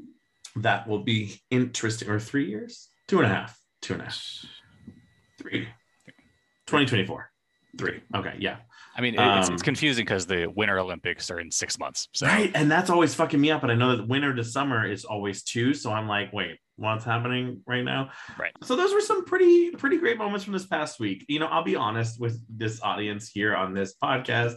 that will be interesting. Or three years, two and a half, two and a half, three. 2024, three. Okay, yeah.
I mean, it- it's, it's
Um,
confusing because the Winter Olympics are in six months. So
Right. And that's always fucking me up. But I know that winter to summer is always two. So I'm like, wait, what's happening right now?
Right.
So those were some pretty, pretty great moments from this past week. You know, I'll be honest with this audience here on this podcast.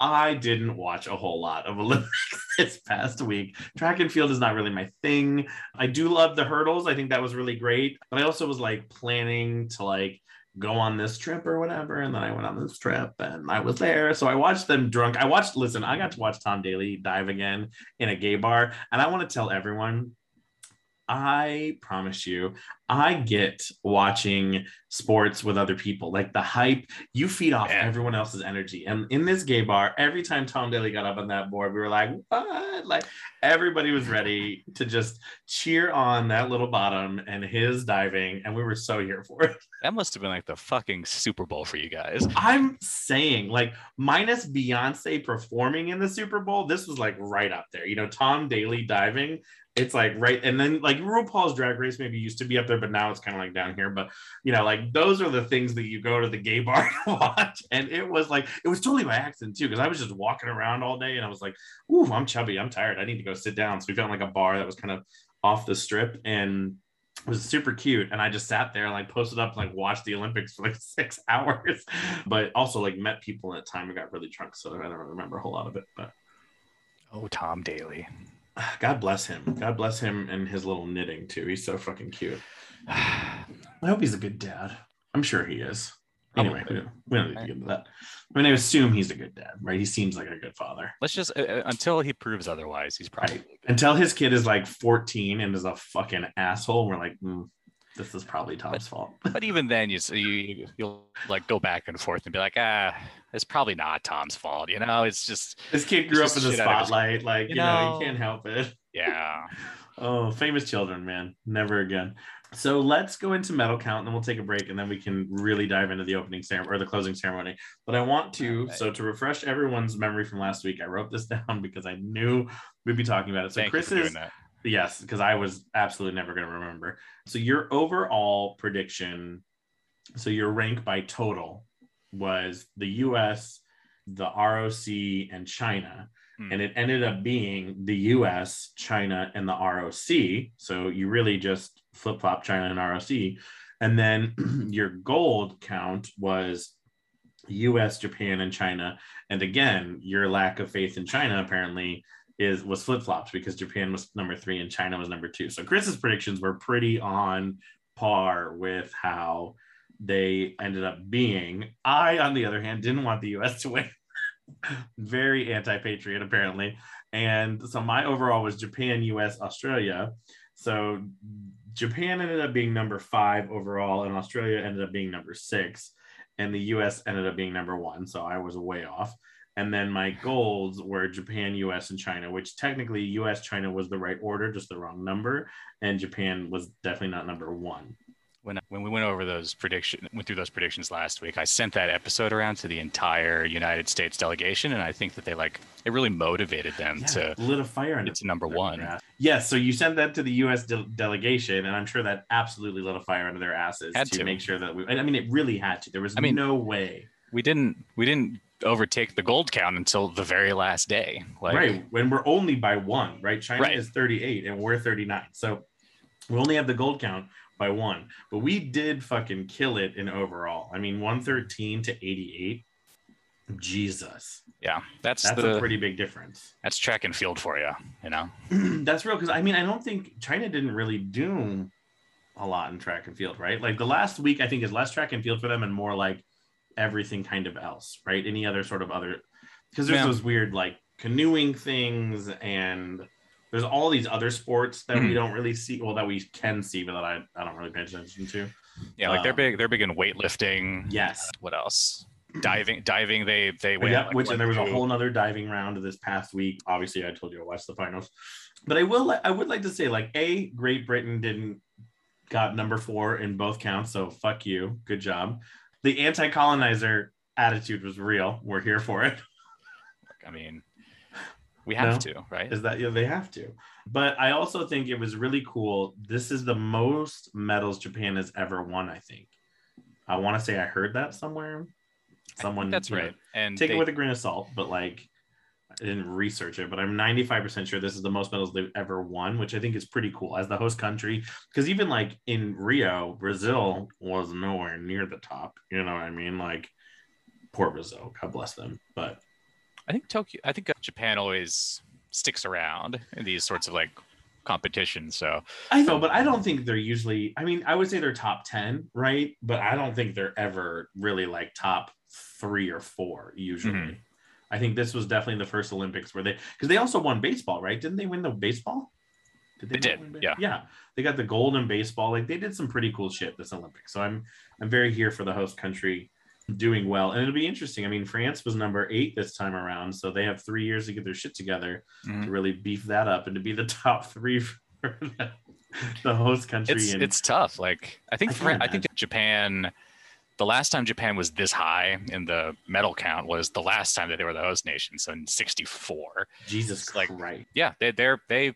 I didn't watch a whole lot of Olympics this past week. Track and field is not really my thing. I do love the hurdles. I think that was really great. But I also was like planning to like go on this trip or whatever. And then I went on this trip and I was there. So I watched them drunk. I watched, listen, I got to watch Tom Daley dive again in a gay bar. And I want to tell everyone, I promise you, I get watching sports with other people. Like the hype, you feed off
Yeah.
everyone else's energy. And in this gay bar, every time Tom Daley got up on that board, we were like, what? Like everybody was ready to just cheer on that little bottom and his diving. And we were so here for it.
that must have been like the fucking Super Bowl for you guys.
I'm saying, like, minus Beyonce performing in the Super Bowl, this was like right up there. You know, Tom Daley diving, it's like right. And then, like, RuPaul's Drag Race maybe used to be up there, but now it's kind of like down here. But, you know, like, those are the things that you go to the gay bar to watch. And it was like, it was totally by accident, too, because I was just walking around all day and I was like, ooh, I'm chubby. I'm tired. I need to go sit down. So we found like a bar that was kind of off the strip and it was super cute and i just sat there and like posted up and like watched the olympics for like six hours but also like met people at the time and got really drunk so i don't remember a whole lot of it but
Oh, Tom Daley.
god bless him. God bless him and his little knitting too. He's so fucking cute. I hope he's a good dad. I'm sure he is. Anyway we don't, we don't need to get into that. I mean i assume he's a good dad right? He seems like a good father.
Let's just uh, uh, until he proves otherwise, he's probably
Right. until his kid is like 14 and is a fucking asshole we're like mm, this is probably tom's fault
But even then, you you you'll like go back and forth and be like, ah, it's probably not Tom's fault. You know, it's just
This kid grew up in the
his-
spotlight. Like, you know,
know.
you can't help it.
yeah.
Oh, famous children, man. Never again. So let's go into medal count and then we'll take a break and then we can really dive into the opening ceremony or the closing ceremony. But I want to, so to refresh everyone's memory from last week, I wrote this down because I knew we'd be talking about it. So
Thank
Chris
you for
is
doing that.
Yes, because I was absolutely never going to remember. So your overall prediction, so your rank by total was the US, the ROC, and China.
Hmm.
And it ended up being the US, China, and the ROC. So you really just flip flop China and ROC. And then your gold count was US, Japan, and China. And again, your lack of faith in China apparently is was flip flops because Japan was number three and China was number two. So Chris's predictions were pretty on par with how they ended up being. I, on the other hand, didn't want the US to win. Very anti patriot, apparently. And so my overall was Japan, US, Australia. So Japan ended up being number five overall, and Australia ended up being number six, and the US ended up being number one. So I was way off. And then my goals were Japan, US, and China, which technically US, China was the right order, just the wrong number. And Japan was definitely not number one.
when when we went over those prediction went through those predictions last week, I sent that episode around to the entire United States delegation, and I think that they like it really motivated them to
lit a fire under
get to number one.
Yes, so you sent that to the U.S. de- delegation, and I'm sure that absolutely lit a fire under their asses to,
to.
make sure that we. I mean, it really had to. There was
I mean-
no way.
We didn't we didn't overtake the gold count until the very last day. Like
right when we're only by one right china
Right.
is 38 and we're 39 so we only have the gold count by one. But we did fucking kill it in overall. I mean, 113 to 88. Jesus.
Yeah, that's,
That's
the
a pretty big difference.
that's track and field for you. You know,
That's real because I mean, I don't think China didn't really do a lot in track and field, right? Like the last week, I think is less track and field for them and more like everything kind of else, right? Any other sort of other because there's
Yeah.
those weird like canoeing things and there's all these other sports that we
Mhm.
don't really see, well, that we can see, but that I, I don't really pay attention to.
yeah, like they're
Um,
big. They're big in weightlifting.
Yes.
What else? Diving. Diving. They they went.
yeah,
like,
which and there was a whole nother diving round this past week. Obviously, I told you I watched the finals, but I will. I would like to say, like, a Great Britain didn't got number four in both counts, so fuck you, good job. The anti-colonizer attitude was real. We're here for it.
I mean, we have
No.
to, right?
Is that yeah, they have to. But I also think it was really cool. This is the most medals Japan has ever won. I think. I want to say I heard that somewhere. Someone
that's
you know,
right. And
take
they,
it with a grain of salt, but like I didn't research it, but I'm 95% sure this is the most medals they've ever won, which I think is pretty cool as the host country. Because even like in Rio, Brazil was nowhere near the top. You know what I mean? Like poor Brazil, God bless them. But
I think Tokyo. I think Japan always sticks around in these sorts of like competitions. So
I know, but I don't think they're usually. I mean, I would say they're top 10, right? But I don't think they're ever really like top three or four usually.
Mhm.
I think this was definitely the first Olympics where they because they also won baseball, right? Didn't they win the baseball?
They
not
did, yeah.
Yeah. They got the gold in baseball. Like they did some pretty cool shit this Olympics. So I'm I'm very here for the host country doing well. And it'll be interesting. I mean, France was number eight this time around. So they have three years to get their shit together
Mhm.
to really beef that up and to be the top three for the, the host country.
it's
and
it's tough. Like I think
I
Fran- I think Japan. The last time Japan was this high in the medal count was the last time that they were the host nation, so in '64.
Jesus
like-
right?
Yeah, they they're they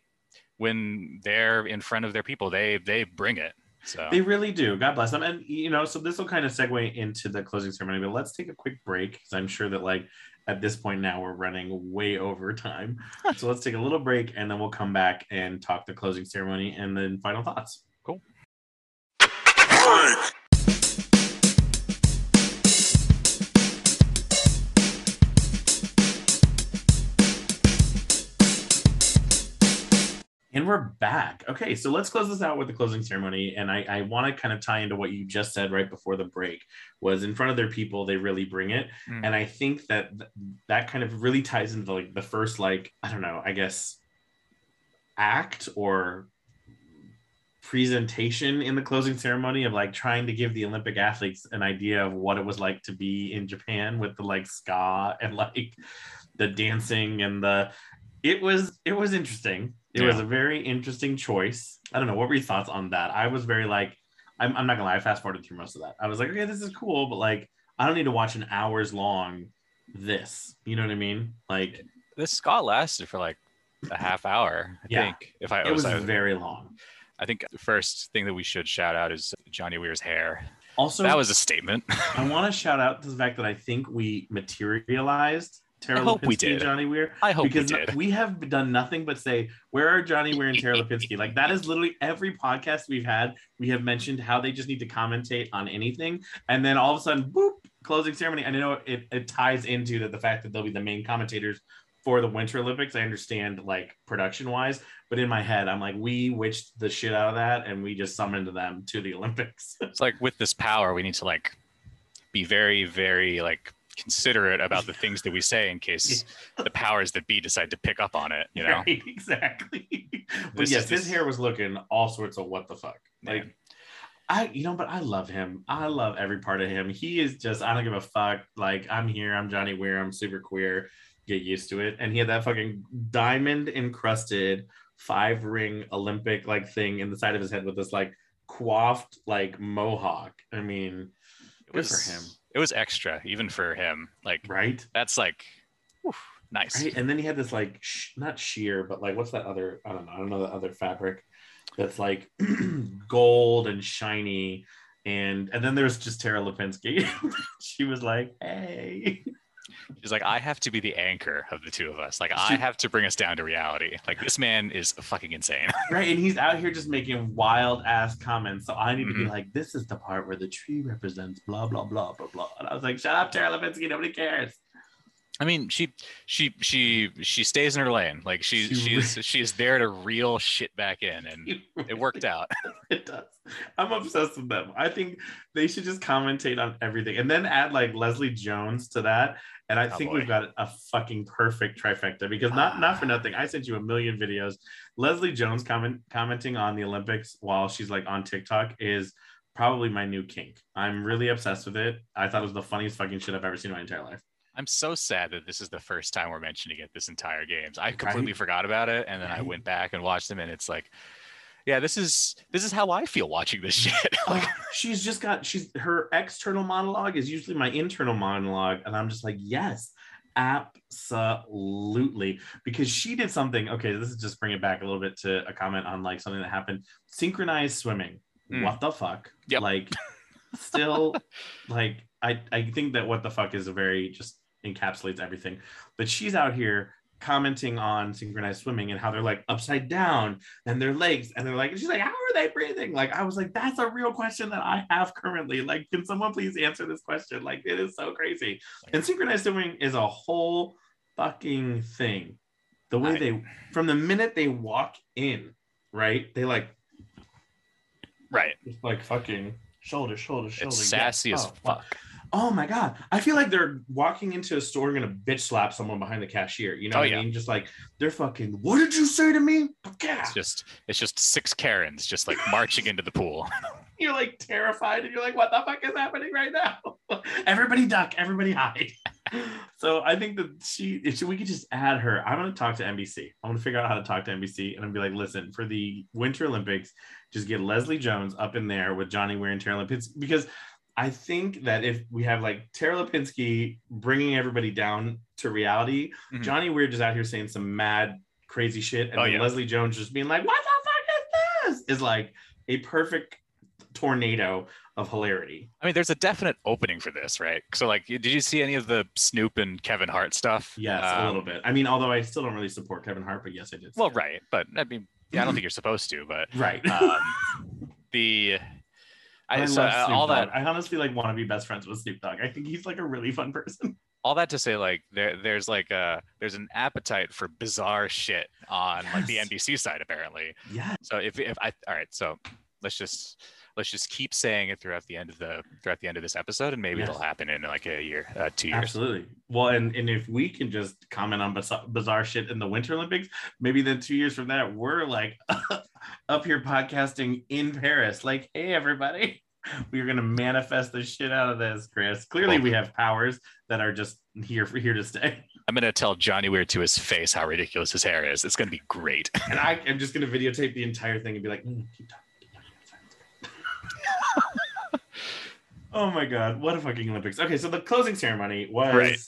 when they're in front of their people, they they bring it. So
They really do. God bless them. And you know, so this will kind of segue into the closing ceremony, but let's take a quick break because I'm sure that like at this point now we're running way over time. so let's take a little break and then we'll come back and talk the closing ceremony and then final thoughts.
Cool.
And we're back. Okay, so let's close this out with the closing ceremony. And I, I want to kind of tie into what you just said right before the break was in front of their people, they really bring it.
Mm.
And I think that th- that kind of really ties into like the first, like, I don't know, I guess act or presentation in the closing ceremony of like trying to give the Olympic athletes an idea of what it was like to be in Japan with the like ska and like the dancing and the it was it was interesting. It was a very interesting choice. I don't know. What were your thoughts on that? I was very like, I'm, I'm not gonna lie, I fast forwarded through most of that. I was like, okay, this is cool, but like, I don't need to watch an hours long this. You know what I mean? Like,
this ska lasted for like a half hour. I
Yeah.
think if I
it was
I,
very long.
I think the first thing that we should shout out is Johnny Weir's hair.
Also,
that was a statement.
I want to shout out to the fact that I think we materialized Tara
I hope we
Lipinski and
did.
Johnny Weir.
I hope
because
we did.
we have done nothing but say, where are Johnny Weir and Tara Lipinski? Like that is literally every podcast we've had. We have mentioned how they just need to commentate on anything. And then all of a sudden, boop, closing ceremony. And I know it, it ties into that the fact that they'll be the main commentators for the Winter Olympics. I understand like production wise, but in my head, I'm like, we witched the shit out of that and we just summoned them to the Olympics.
It's like with this power, we need to like be very, very like considerate about the things that we say in case the powers that be decide to pick up on it. You know,
Right, exactly. but
This
yes,
is-
his hair was looking all sorts of what the fuck. Like, I, you know, but I love him. I love every part of him. He is just, I don't give a fuck. Like, I'm here. I'm Johnny Weir. I'm super queer. Get used to it. And he had that fucking diamond encrusted five ring Olympic like thing in the side of his head with this like coiffed like mohawk. I mean,
it
good
was
for him,
It was extra, even for him. Like
right?
that's like, whew, nice.
Right. And then he had this like sh- not sheer, but like what's that other? I don't know. I don't know the other fabric that's like gold and shiny. And and then there's just Tara Lipinski. she was like, "Hey,
She's like, I have to be the anchor of the two of us. Like, I have to bring us down to reality. Like, this man is fucking insane.
Right, and he's out here just making wild ass comments. So I need to be
Mhm.
like, this is the part where the tree represents blah blah blah blah blah. And I was like, shut up, Tara Lipinski, nobody cares.
I mean, she she she she stays in her lane. Like she's
She
she's she's there to reel shit back in, and it worked out.
It does. I'm obsessed with them. I think they should just commentate on everything and then add like Leslie Jones to that. And I
Oh,
think
boy.
we've got a fucking perfect trifecta because not ah. not for nothing. I sent you a million videos. Leslie Jones comment commenting on the Olympics while she's like on TikTok is probably my new kink. I'm really obsessed with it. I thought it was the funniest fucking shit I've ever seen in my entire life.
I'm so sad that this is the first time we're mentioning it this entire games. I completely forgot about it, and then I went back and watched them, and it's like, yeah, this is this is how I feel watching this shit. like,
Oh, she's just got she's her external monologue is usually my internal monologue and i'm just like yes absolutely because she did something okay this is just bring it back a little bit to a comment on like something that happened synchronized swimming
Mm.
what the fuck
Yep.
like still like i i think that what the fuck is a very just encapsulates everything. But she's out here commenting on synchronized swimming and how they're like upside down and their legs and they're like she's like how are they breathing? Like i was like that's a real question that i have currently. Like can someone please answer this question? Like it is so crazy. And synchronized swimming is a whole fucking thing. The way
I-
they from the minute they walk in right they like
right?
just like fucking shoulder shoulder shoulder.
It's
yeah.
sassy as
Oh,
fuck.
Oh my god. I feel like they're walking into a store and gonna bitch slap someone behind the cashier. You know
Oh,
what
yeah.
I mean? Just like they're fucking, what did you say to me? Yeah.
It's just it's just six Karens just like marching into the pool.
You're like terrified and you're like, what the fuck is happening right now? everybody duck, everybody hide. so I think that she if we could just add her. I'm gonna talk to NBC. I'm gonna figure out how to talk to NBC and I'm be like, listen, for the Winter Olympics, just get Leslie Jones up in there with Johnny Weir and Tara Lipinski because I think that if we have like Tara Lipinski bringing everybody down to reality,
Mhm.
Johnny Weir just out here saying some mad crazy shit, and
Oh, yeah.
Leslie Jones just being like, "What the fuck is this?" is like a perfect tornado of hilarity.
I mean, there's a definite opening for this, right? So, like, did you see any of the Snoop and Kevin Hart stuff?
Yes, a
Um,
little bit. I mean, although I still don't really support Kevin Hart, but yes, I did.
Well,
it.
right, but I mean, yeah, I don't think you're supposed to, but
right.
um, the I,
I
so,
love
uh, all
Dogg.
that
I honestly like want to be best friends with Snoop Dogg. I think he's like a really fun person.
all that to say like there there's like a there's an appetite for bizarre shit on like the NBC side apparently.
Yeah.
So if if I all right, so let's just let's just keep saying it throughout the end of the throughout the end of this episode, and maybe
Yes.
it'll happen in like a year, uh, two years.
Absolutely. Well, and, and if we can just comment on bizarre, bizarre shit in the Winter Olympics, maybe then two years from that, we're like up here podcasting in Paris. Like, hey, everybody, we're going to manifest the shit out of this, Chris. Clearly, we have powers that are just here for here to stay.
I'm gonna tell Johnny Weir to his face how ridiculous his hair is. It's gonna be great.
And I am just going to videotape the entire thing and be like, "Mm. Keep talking. It's fine, it's fine." Oh my God. What a fucking Olympics. Okay. So the closing ceremony was.
Right.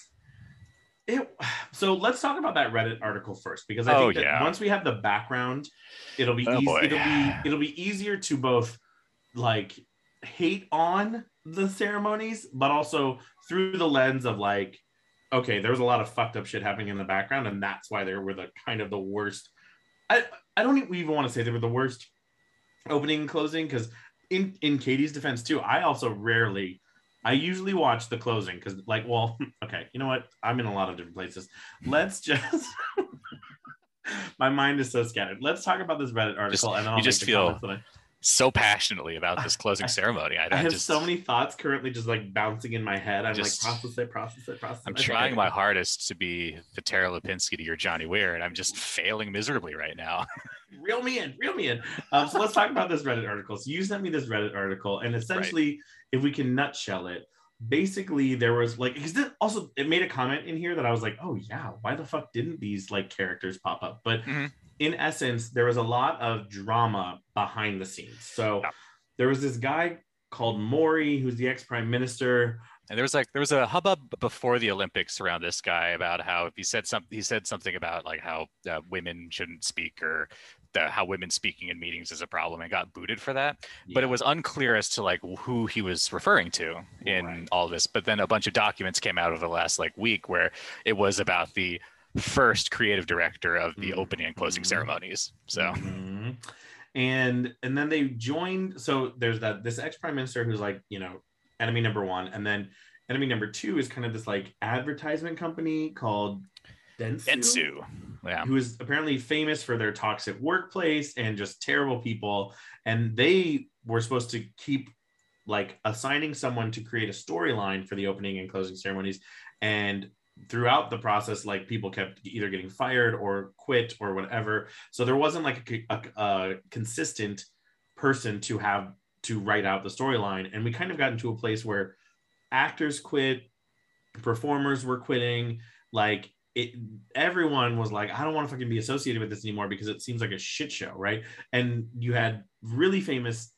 It, so let's talk about that Reddit article first because I
Oh,
think that
yeah.
once we have the background, it'll be
Oh,
easy, it'll be it'll be easier to both like hate on the ceremonies, but also through the lens of like, okay, there was a lot of fucked up shit happening in the background, and that's why they were the kind of the worst. I I don't even want to say they were the worst opening and closing because in in Katie's defense too, I also rarely. I usually watch the closing because, like, well, okay, you know what? I'm in a lot of different places. Let's just. My mind is so scattered. Let's talk about this Reddit article,
Just-
and then I'll make
just feel
I-
So passionately about this closing
I-
ceremony. I,
I
I
have
just,
so many thoughts currently just like bouncing in my head. I'm
Just-
like process it, process it, process it.
I'm trying my hardest to be the Tara Lipinski to your Johnny Weir, and I'm just failing miserably right now.
Reel me in, reel me in. Um, so let's talk about this Reddit article. So you sent me this Reddit article, and essentially, if we can nutshell it, basically there was like because this also it made a comment in here that I was like, oh yeah, why the fuck didn't these like characters pop up? But
Mhm.
In essence, there was a lot of drama behind the scenes. So
Yeah.
there was this guy called Mori, who's the ex prime minister.
And there was like there was a hubbub before the Olympics around this guy about how if he said something he said something about like how uh, women shouldn't speak or the how women speaking in meetings is a problem and got booted for that. But it was unclear as to like who he was referring to in
Right.
all this. But then a bunch of documents came out over the last like week where it was about the first creative director of the
Mhm.
opening and closing
Mhm.
ceremonies. So
Mhm. and and then they joined so there's that this ex-prime minister who's like you know enemy number one and then enemy number two is kind of this like advertisement company called Dentsu,
Dentsu. Yeah.
who is apparently famous for their toxic workplace and just terrible people and they were supposed to keep like assigning someone to create a storyline for the opening and closing ceremonies and throughout the process like people kept either getting fired or quit or whatever. So there wasn't like a, a, a consistent person to have to write out the storyline. And we kind of got into a place where actors quit performers were quitting. Like it everyone was like i don't want to fucking be associated with this anymore because it seems like a shit show right? And you had really famous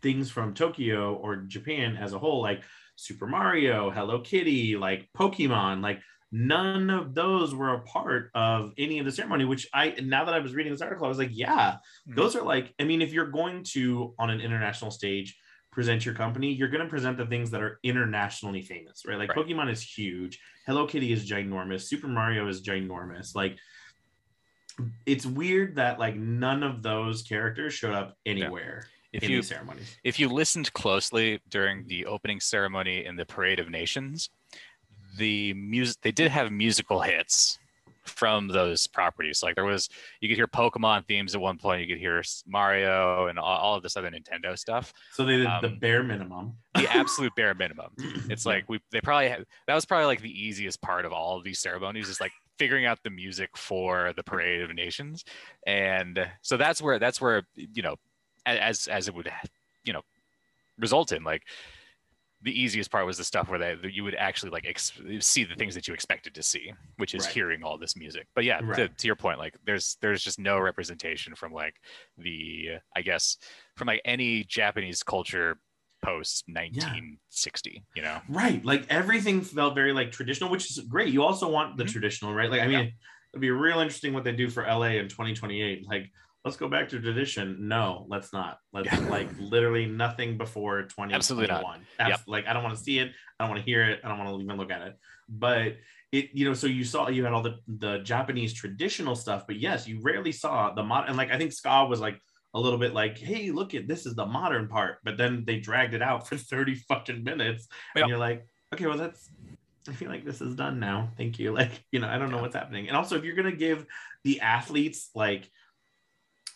things from tokyo or japan as a whole like super mario hello kitty like pokemon like none of those were a part of any of the ceremony which i now that i was reading this article i was like yeah
Mhm.
those are like i mean if you're going to on an international stage present your company you're going to present the things that are internationally famous right? Like
Right.
pokemon is huge. Hello kitty is ginormous. Super mario is ginormous. Like it's weird that like none of those characters showed up anywhere
If you
ceremonies
if you listened closely during the opening ceremony in the Parade of Nations, the music they did have musical hits from those properties. Like there was, you could hear Pokemon themes at one point. You could hear Mario and all, all of this other Nintendo stuff.
so they did the
Um,
bare minimum
The absolute bare minimum. It's like we they probably had, that was probably like the easiest part of all of these ceremonies is like figuring out the music for the Parade of Nations, and so that's where that's where you know as as it would you know result in like the easiest part was the stuff where they you would actually like ex- see the things that you expected to see which is
Right.
hearing all this music but yeah to,
Right.
to your point like there's there's just no representation from like the i guess from like any japanese culture post 1960 you know
Right. Like everything felt very like traditional, which is great. You also want the
Mhm.
traditional, right? Like, I mean, it'd be real interesting what they do for LA in 2028. Like, let's go back to tradition. No, let's not. Let's like literally nothing before 2021.
Absolutely not. Yep.
Like, I don't want to see it. I don't want to hear it. I don't want to even look at it. But it, you know, so you saw you had all the the Japanese traditional stuff, but yes, you rarely saw the modern. And like, I think ska was like a little bit like, hey, look at this is the modern part, but then they dragged it out for 30 fucking minutes.
Yep.
And you're like, okay, well, that's I feel like this is done now. Thank you. Like, you know, I don't know
Yeah.
what's happening. And also if you're gonna give the athletes like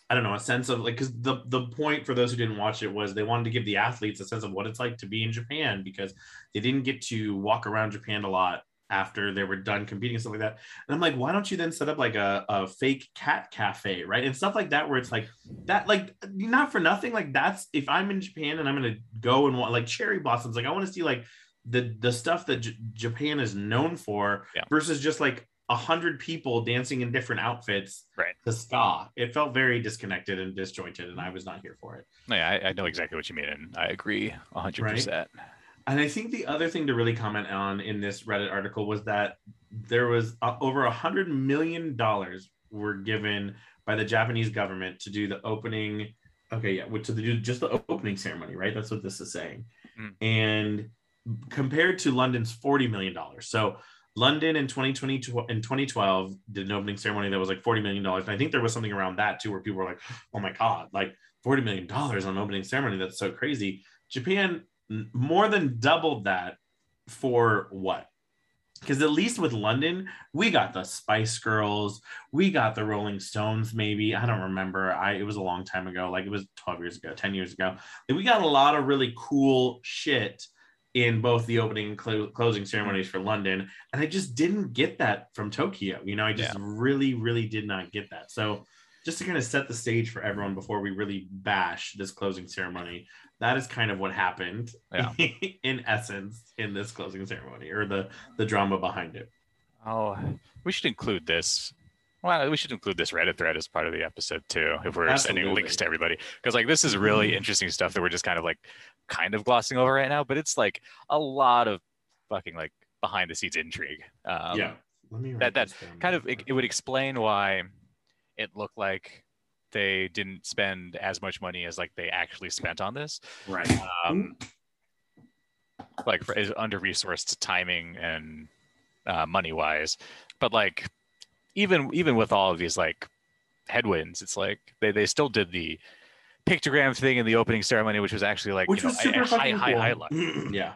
I don't know, a sense of like because the the point for those who didn't watch it was they wanted to give the athletes a sense of what it's like to be in Japan because they didn't get to walk around Japan a lot after they were done competing and stuff like that. And I'm like, why don't you then set up like a, a fake cat cafe, right? And stuff like that, where it's like that, like not for nothing. Like that's if I'm in Japan and I'm gonna go and want like cherry blossoms, like I want to see like the the stuff that J- Japan is known for
Yeah.
versus just like a hundred people dancing in different outfits
Right.
to ska. It felt very disconnected and disjointed, and I was not here for it.
Yeah, I, I know exactly what you mean, and I agree 100%.
And I think the other thing to really comment on in this Reddit article was that there was uh, over a hundred million dollars were given by the Japanese government to do the opening. Okay, yeah, to do just the opening ceremony, right? That's what this is saying.
Mm.
And compared to London's forty million dollars, so London in 2020 in 2012 did an opening ceremony that was like 40 million dollars. And I think there was something around that too, where people were like, "Oh my god, like 40 million dollars on opening ceremony? That's so crazy." Japan more than doubled that for what? Because at least with London, we got the Spice Girls, we got the Rolling Stones. Maybe I don't remember. I it was a long time ago, like it was 12 years ago, 10 years ago. We got a lot of really cool shit in both the opening and clo- closing ceremonies for London, and I just didn't get that from Tokyo. You know, I just really, really did not get that. So just to kind of set the stage for everyone before we really bash this closing ceremony, that is kind of what happened
Yeah.
in essence in this closing ceremony or the the drama behind it.
Oh, we should include this. Well, we should include this Reddit thread as part of the episode too, if we're sending links to everybody. Because like this is really
Mhm.
interesting stuff that we're just kind of like kind of glossing over right now, but it's like a lot of fucking like behind the scenes intrigue. Um,
yeah. Let me
that- that kind of it, it would explain why it looked like they didn't spend as much money as like they actually spent on this.
Right.
Um, like under resourced timing and uh, money wise, but like even even with all of these like headwinds, it's like they they still did the pictogram thing in the opening ceremony, which was actually like
Which
you know,
was super
a, a high
fucking
high
cool.
highlight.
yeah.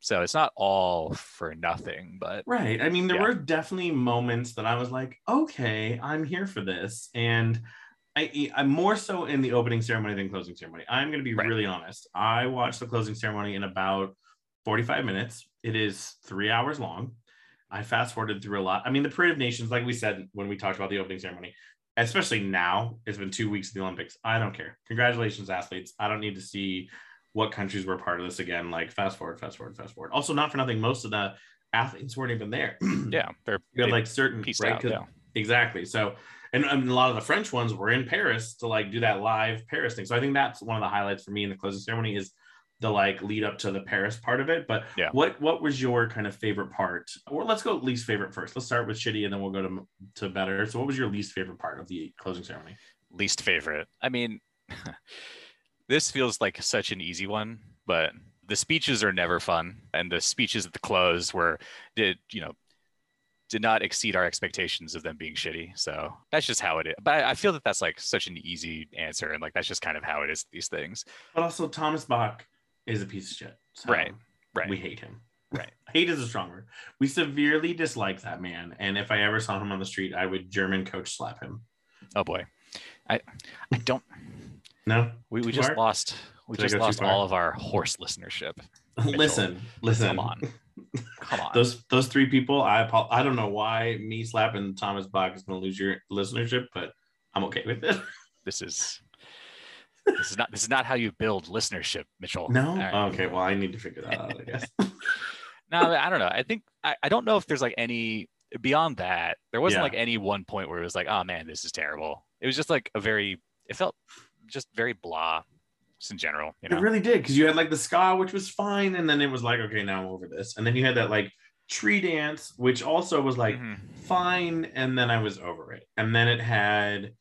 So it's not all for nothing, but
Right. I mean, there
Yeah.
were definitely moments that I was like, okay, I'm here for this. And I, I'm more so in the opening ceremony than closing ceremony. I'm going to be
Right.
really honest. I watched the closing ceremony in about 45 minutes. It is three hours long. I fast forwarded through a lot. I mean, the Parade of Nations, like we said when we talked about the opening ceremony, especially now, it's been two weeks of the Olympics. I don't care. Congratulations, athletes. I don't need to see what countries were part of this again. Like, fast forward, fast forward, fast forward. Also, not for nothing, most of the athletes weren't even there.
yeah, they're
you had like certain right?
out. Yeah.
exactly so and, and a lot of the french ones were in paris to like do that live paris thing so i think that's one of the highlights for me in the closing ceremony is the like lead up to the paris part of it but
Yeah.
what what was your kind of favorite part or let's go least favorite first let's start with shitty and then we'll go to to better so what was your least favorite part of the closing ceremony
least favorite. I mean, this feels like such an easy one, but the speeches are never fun, and the speeches at the close were did you know did not exceed our expectations of them being shitty. So that's just how it is. But I I feel that that's like such an easy answer, and like that's just kind of how it is. These things,
but also thomas bach is a piece of shit so
Right, right.
we hate him
Right.
hate is a strong word we severely dislike that man and if i ever saw him on the street i would german coach slap him
oh boy, I I don't.
no
We, we just
far?
lost. We
Did
just lost all of our horse listenership.
listen listen
Come on, come on.
those those three people i i don't know why me slapping thomas bach is going to lose your listenership but i'm okay with it
this is this is not this is not how you build listenership, Mitchell.
no
right.
okay well i need to figure that out i guess
No, I don't know. I think I, I don't know if there's like any beyond that. There wasn't
Yeah.
like any one point where it was like, oh man, this is terrible. It was just like a very. It felt just very blah, just in general. You know.
it really did because you had like the ska which was fine and then it was like okay now i'm over this and then you had that like tree dance which also was like
Mhm.
fine and then i was over it and then it had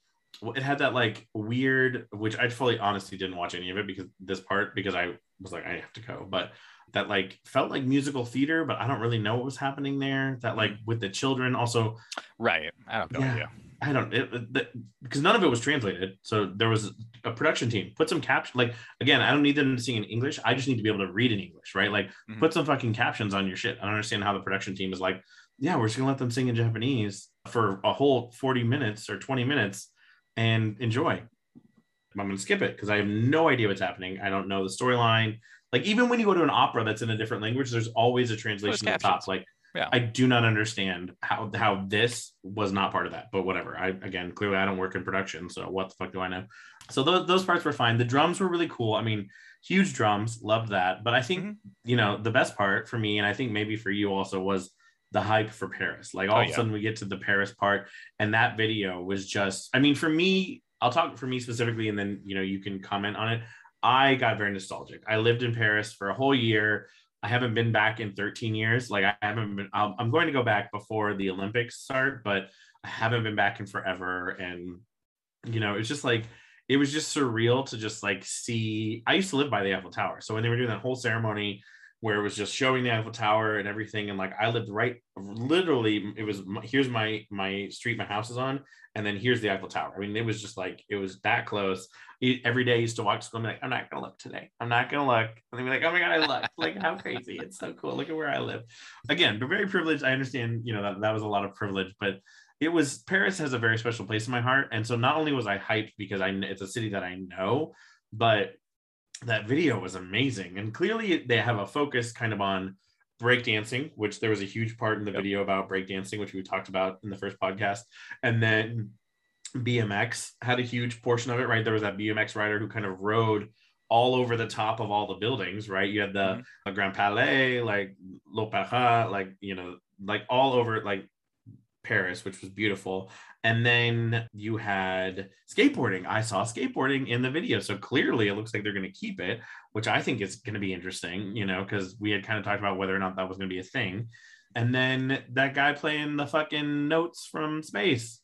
it had that like weird which i fully honestly didn't watch any of it because this part because i was like i have to go but that like felt like musical theater but i don't really know what was happening there that like with the children also
Right. I don't know.
Yeah.
idea.
i don't it, because none of it was translated so there was a production team put some caption like again i don't need them to sing in english i just need to be able to read in english right like
Mhm.
put some fucking captions on your shit i don't understand how the production team is like yeah we're just gonna let them sing in japanese for a whole 40 minutes or 20 minutes and enjoy. I'm gonna skip it because i have no idea what's happening. I don't know the storyline. Like even when you go to an opera that's in a different language there's always a translation at the top. Like
Yeah.
i do not understand how how this was not part of that but whatever. I again clearly i don't work in production so what the fuck do i know? So those, those parts were fine. The drums were really cool. I mean huge drums loved that. But i think
Mhm.
you know the best part for me and i think maybe for you also was the hype for paris. Like all
Oh,
of a sudden we get to the paris part and that video was just i mean for me i'll talk for me specifically and then you know you can comment on it. I got very nostalgic. I lived in paris for a whole year. I haven't been back in 13 years. Like i haven't been i'm I'm going to go back before the olympics start but i haven't been back in forever. And you know it's just like it was just surreal to just like see i used to live by the eiffel tower. So when they were doing that whole ceremony where it was just showing the eiffel tower and everything and like i lived right literally it was here's my my street my house is on and then here's the eiffel tower. I mean it was just like it was that close. Every day i used to walk to school and be like i'm not gonna look today. I'm not gonna look. And they'd be like oh my god i looked like how crazy. It's so cool. Look at where i live. Again but very privileged. I understand you know that, that was a lot of privilege but it was paris has a very special place in my heart. And so not only was i hyped because i it's a city that i know but that video was amazing and clearly they have a focus kind of on breakdancing which there was a huge part in the
Yep.
video about breakdancing which we talked about in the first podcast and then bmx had a huge portion of it right there was that bmx rider who kind of rode all over the top of all the buildings right you had the
Mhm.
uh, grand palais like l'opéra like you know like all over like paris which was beautiful and then you had skateboarding. I saw skateboarding in the video. So clearly it looks like they're going to keep it, which I think is going to be interesting, you know, because we had kind of talked about whether or not that was going to be a thing. And then that guy playing the fucking notes from space.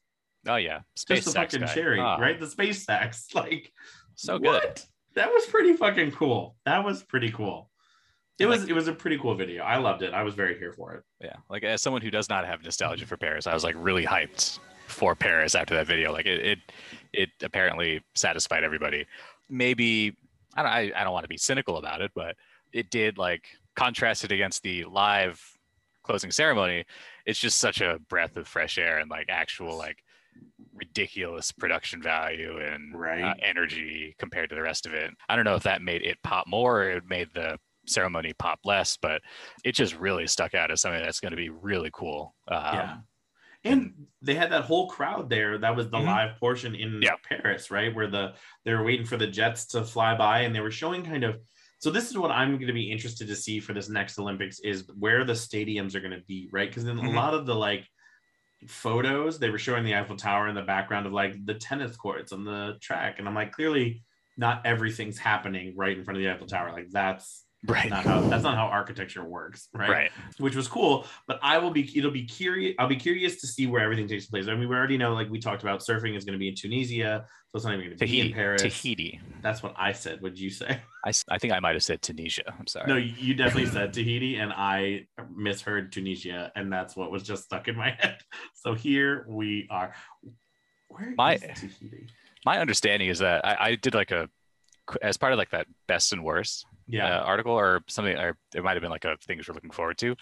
Oh yeah, space
Just the fucking
guy.
cherry,
Ah,
right? The space sex. Like
So good.
That was pretty fucking cool. That was pretty cool. It was it was a pretty cool video. I loved it. I was very here for it.
Yeah, like as someone who does not have nostalgia for Paris, I was like really hyped for Paris after that video. Like it, it, it apparently satisfied everybody. Maybe I don't, I, I don't want to be cynical about it, but it did like contrasted against the live closing ceremony. It's just such a breath of fresh air and like actual like ridiculous production value and uh,
Right.
energy compared to the rest of it. I don't know if that made it pop more or it made the ceremony pop less, but it just really stuck out as something that's going to be really cool. Um,
Yeah. And they had that whole crowd there. That was the
Mhm.
live portion in
Yeah.
Paris, right? Where the they were waiting for the jets to fly by and they were showing kind of so this is what I'm going to be interested to see for this next Olympics is where the stadiums are going to be, right? Because in
Mhm.
a lot of the like photos, they were showing the Eiffel Tower in the background of like the tennis courts on the track. And I'm like, clearly not everything's happening right in front of the Eiffel Tower. Like that's
Right.
not how that's not how architecture works, right?
Right.
which was cool. But I will be it'll be curious. I'll be curious to see where everything takes place. I mean, we already know, like we talked about, surfing is going to be in Tunisia, so it's not even going to be in Paris.
Tahiti.
That's what I said. What'd you say?
I, I think I might have said Tunisia. I'm sorry.
No, you definitely said Tahiti, and I misheard Tunisia, and that's what was just stuck in my head. So here we are. Where is
My-
Tahiti?
My understanding is that I, I did like a as part of like that best and worst
Yeah.
uh, article or something, or it might have been like a things we're looking forward to.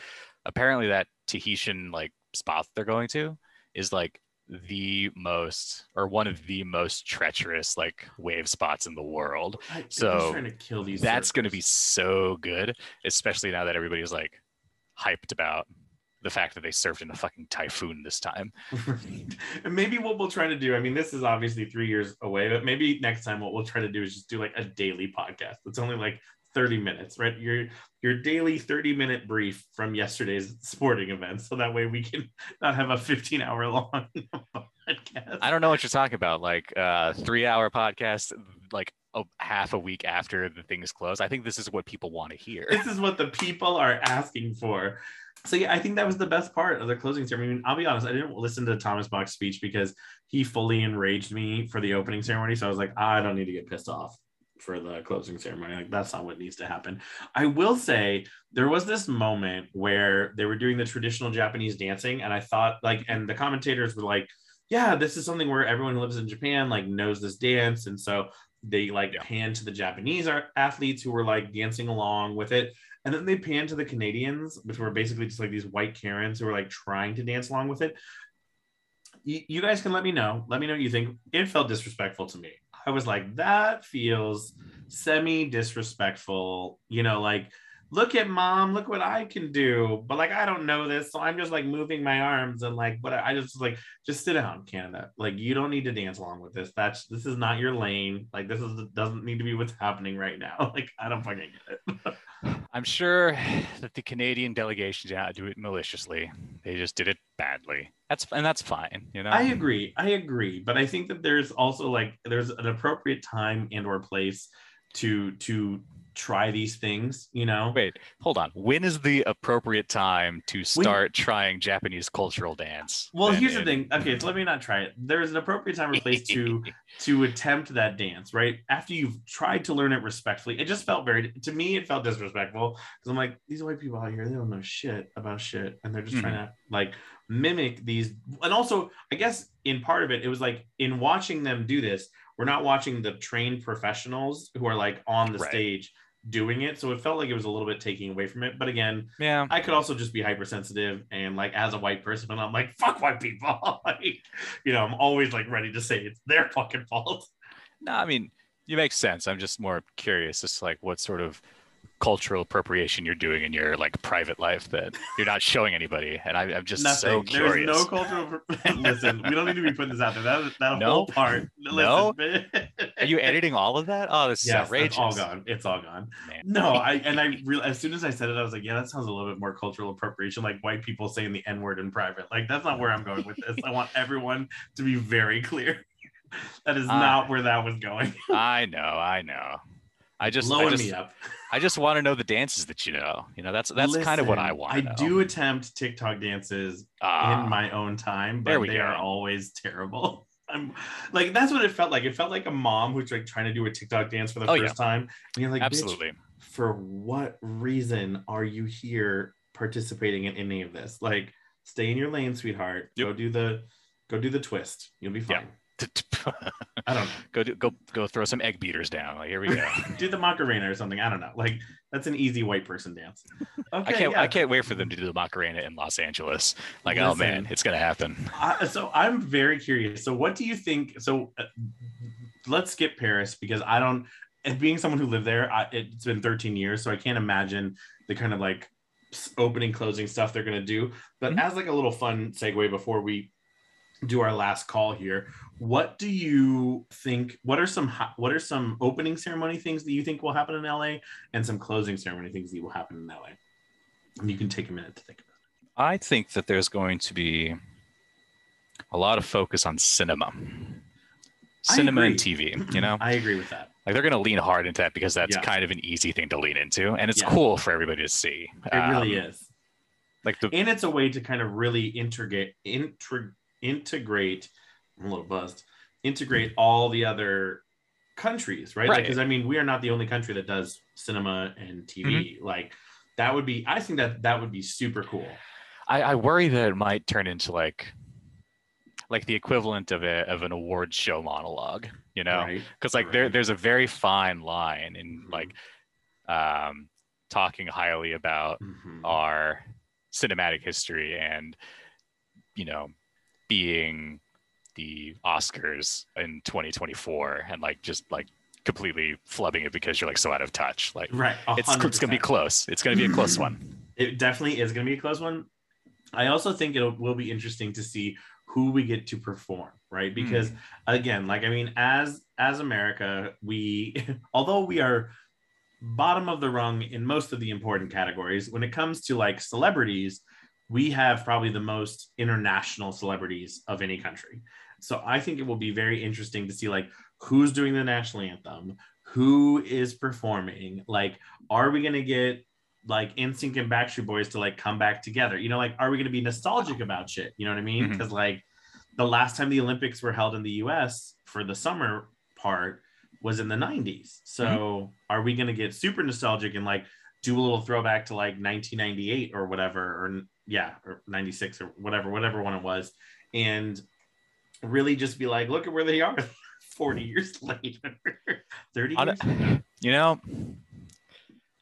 Apparently, that Tahitian like spot they're going to is like the most or one of the most treacherous like wave spots in the world.
I,
so
trying to kill these.
That's going to be so good, especially now that everybody's like hyped about the fact that they served in a fucking typhoon this time.
and maybe what we'll try to do, I mean, this is obviously three years away, but maybe next time what we'll try to do is just do like a daily podcast. It's only like 30 minutes, right? Your your daily 30 minute brief from yesterday's sporting event. So that way we can not have a 15 hour long podcast.
I don't know what you're talking about. Like uh three hour podcast, like a half a week after the thing is closed. I think this is what people want to hear.
this is what the people are asking for. So yeah, I think that was the best part of the closing ceremony. I mean, I'll be honest, I didn't listen to Thomas Bach's speech because he fully enraged me for the opening ceremony. So I was like, ah, I don't need to get pissed off for the closing ceremony. Like that's not what needs to happen. I will say there was this moment where they were doing the traditional Japanese dancing, and I thought like, and the commentators were like, yeah, this is something where everyone who lives in Japan like knows this dance, and so they like
Yeah.
pan to the Japanese athletes who were like dancing along with it. And then they pan to the Canadians, which were basically just like these white Karens who were like trying to dance along with it. You, guys can let me know. Let me know what you think. It felt disrespectful to me. I was like, that feels semi disrespectful. You know, like, look at mom, look what I can do. But like, I don't know this. So I'm just like moving my arms and like, but I just like, just sit down, Canada. Like, you don't need to dance along with this. That's, this is not your lane. Like, this is, doesn't need to be what's happening right now. Like, I don't fucking get it.
I'm sure that the Canadian delegation did not do it maliciously. They just did it badly. That's and that's fine, you know.
I agree. I agree. But I think that there's also like there's an appropriate time and or place to to try these things, you know?
Wait, hold on. When is the appropriate time to start trying Japanese cultural dance?
Well,
Then
here's the thing. Okay, so let me not try it. There's an appropriate time or place to to attempt that dance, right? After you've tried to learn it respectfully. It just felt very to me it felt disrespectful because I'm like, these white people out here, they don't know shit about shit. And they're just trying mm-hmm. to like mimic these and also I guess in part of it, it was like in watching them do this, we're not watching the trained professionals who are like on the
Right.
stage doing it. So it felt like it was a little bit taking away from it. But again,
yeah.
I could also just be hypersensitive and like as a white person, and I'm like, fuck white people. like, you know, I'm always like ready to say it's their fucking fault.
No, I mean, you make sense. I'm just more curious as to like what sort of cultural appropriation you're doing in your like private life that you're not showing anybody. And I, I'm just so
Nothing. There's no cultural. Listen, we don't need to be putting this out there. That that
No?
whole part.
No?
Listen,
Are you editing all of that? Oh, this is
Yes,
outrageous.
it's all gone. It's all gone.
Man.
No, I and I as soon as I said it, I was like, yeah, that sounds a little bit more cultural appropriation, like white people saying the N word in private. Like that's not where I'm going with this. I want everyone to be very clear. that is not where that was going.
I know, I know. I just, I just,
me up.
I just want to know the dances that you know. You know, that's that's kind of what I want.
I
know.
do attempt TikTok dances
Ah,
in my own time, but they are always terrible. I'm like that's what it felt like. It felt like a mom who's like trying to do a TikTok dance for the
Oh,
first time. And you're like,
absolutely.
for what reason are you here participating in any of this? Like, stay in your lane, sweetheart.
Yep.
Go do the go do the twist. You'll be
Yeah.
fine. I don't know.
go do, go go throw some egg beaters down. Like here we go.
do the Macarena or something. I don't know. Like that's an easy white person dance. Okay,
I can't
yeah.
I can't wait for them to do the Macarena in Los Angeles. Like oh man, it's gonna happen.
I, so I'm very curious. So what do you think? So uh, let's skip Paris because I don't. And being someone who lived there, I, it's been 13 years, so I can't imagine the kind of like opening, closing stuff they're gonna do. But
Mhm.
as like a little fun segue before we do our last call here, what do you think? What are some what are some opening ceremony things that you think will happen in LA, and some closing ceremony things that will happen in LA? And you can take a minute to think about. It.
I think that there's going to be a lot of focus on cinema. Cinema and. TV, you know?
I agree with that.
Like they're going to lean hard into that because that's
Yeah.
kind of an easy thing to lean into and it's
Yeah.
cool for everybody to see.
It really
Um,
is.
Like the
and it's a way to kind of really integrate integ- integrate I'm a little buzzed integrate all the other countries right,
Right.
because i mean we are not the only country that does cinema and tv
Mm-hmm.
like that would be i think that that would be super cool
I, I worry that it might turn into like like the equivalent of a of an award show monologue, you know?
right
Because like there there's a very fine line in
Mhm.
like um talking highly about
Mhm.
our cinematic history and you know being the oscars in 2024 and like just like completely flubbing it because you're like so out of touch like
right a
it's, it's gonna be close it's gonna be a close one
it definitely is going to be a close one. I also think it will be interesting to see who we get to perform, right? Hmm. Because again, like I mean, as as America, we although we are bottom of the rung in most of the important categories, when it comes to like celebrities, we have probably the most international celebrities of any country. So I think it will be very interesting to see like who's doing the national anthem, who is performing, like are we going to get like NSYNC and Backstreet Boys to like come back together. You know, like are we going to be nostalgic about shit? You know what I mean?
Mm-hmm.
Because like the last time the Olympics were held in the U.S. for the summer part was in the 90s. So mm-hmm. are we going to get super nostalgic and like do a little throwback to like 1998 or whatever, or yeah, or 96 or whatever, whatever one it was, and really just be like, look at where they are 40 years later, 30 years.
a- you know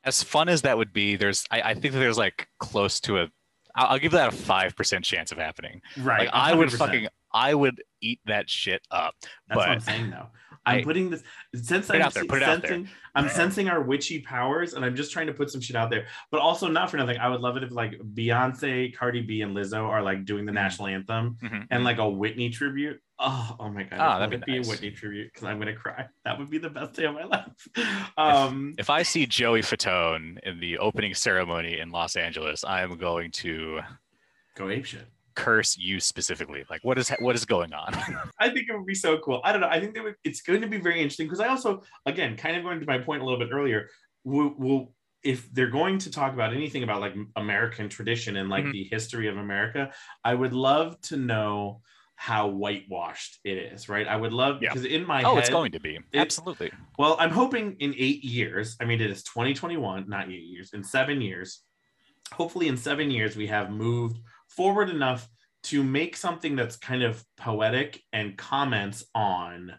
as fun as that would be there's i, I think that there's like close to a I'll, I'll give that a five percent chance of happening
Right.
like i would fucking i would eat that shit up
That's what I'm saying though. I'm
I-
putting this since I'm
out there, put it out there.
sensing I'm sensing our witchy powers and I'm just trying to put some shit out there. But also not for nothing. I would love it if like Beyonce, Cardi B, and Lizzo are like doing the
Mhm.
national anthem
Mhm.
and like a Whitney tribute. Oh, oh my god. If
that'd be nice.
a Whitney tribute because I'm gonna cry. That would be the best day of my life. Um
if i see joey fatone in the opening ceremony in los angeles i am going to
go ape shit.
Curse you specifically like what is what is going on
I think it would be so cool. I don't know. I think that would, it's going to be very interesting because I also, again, kind of going to my point a little bit earlier, will will if they're going to talk about anything about like American tradition and like
Mhm.
the history of America, I would love to know how whitewashed it is, right? I would love
Yeah.
because in my
oh
head,
it's going to be absolutely
well, I'm hoping in eight years. I mean, it is 2021, not eight years. In seven years, hopefully, in seven years, we have moved forward enough to make something that's kind of poetic and comments on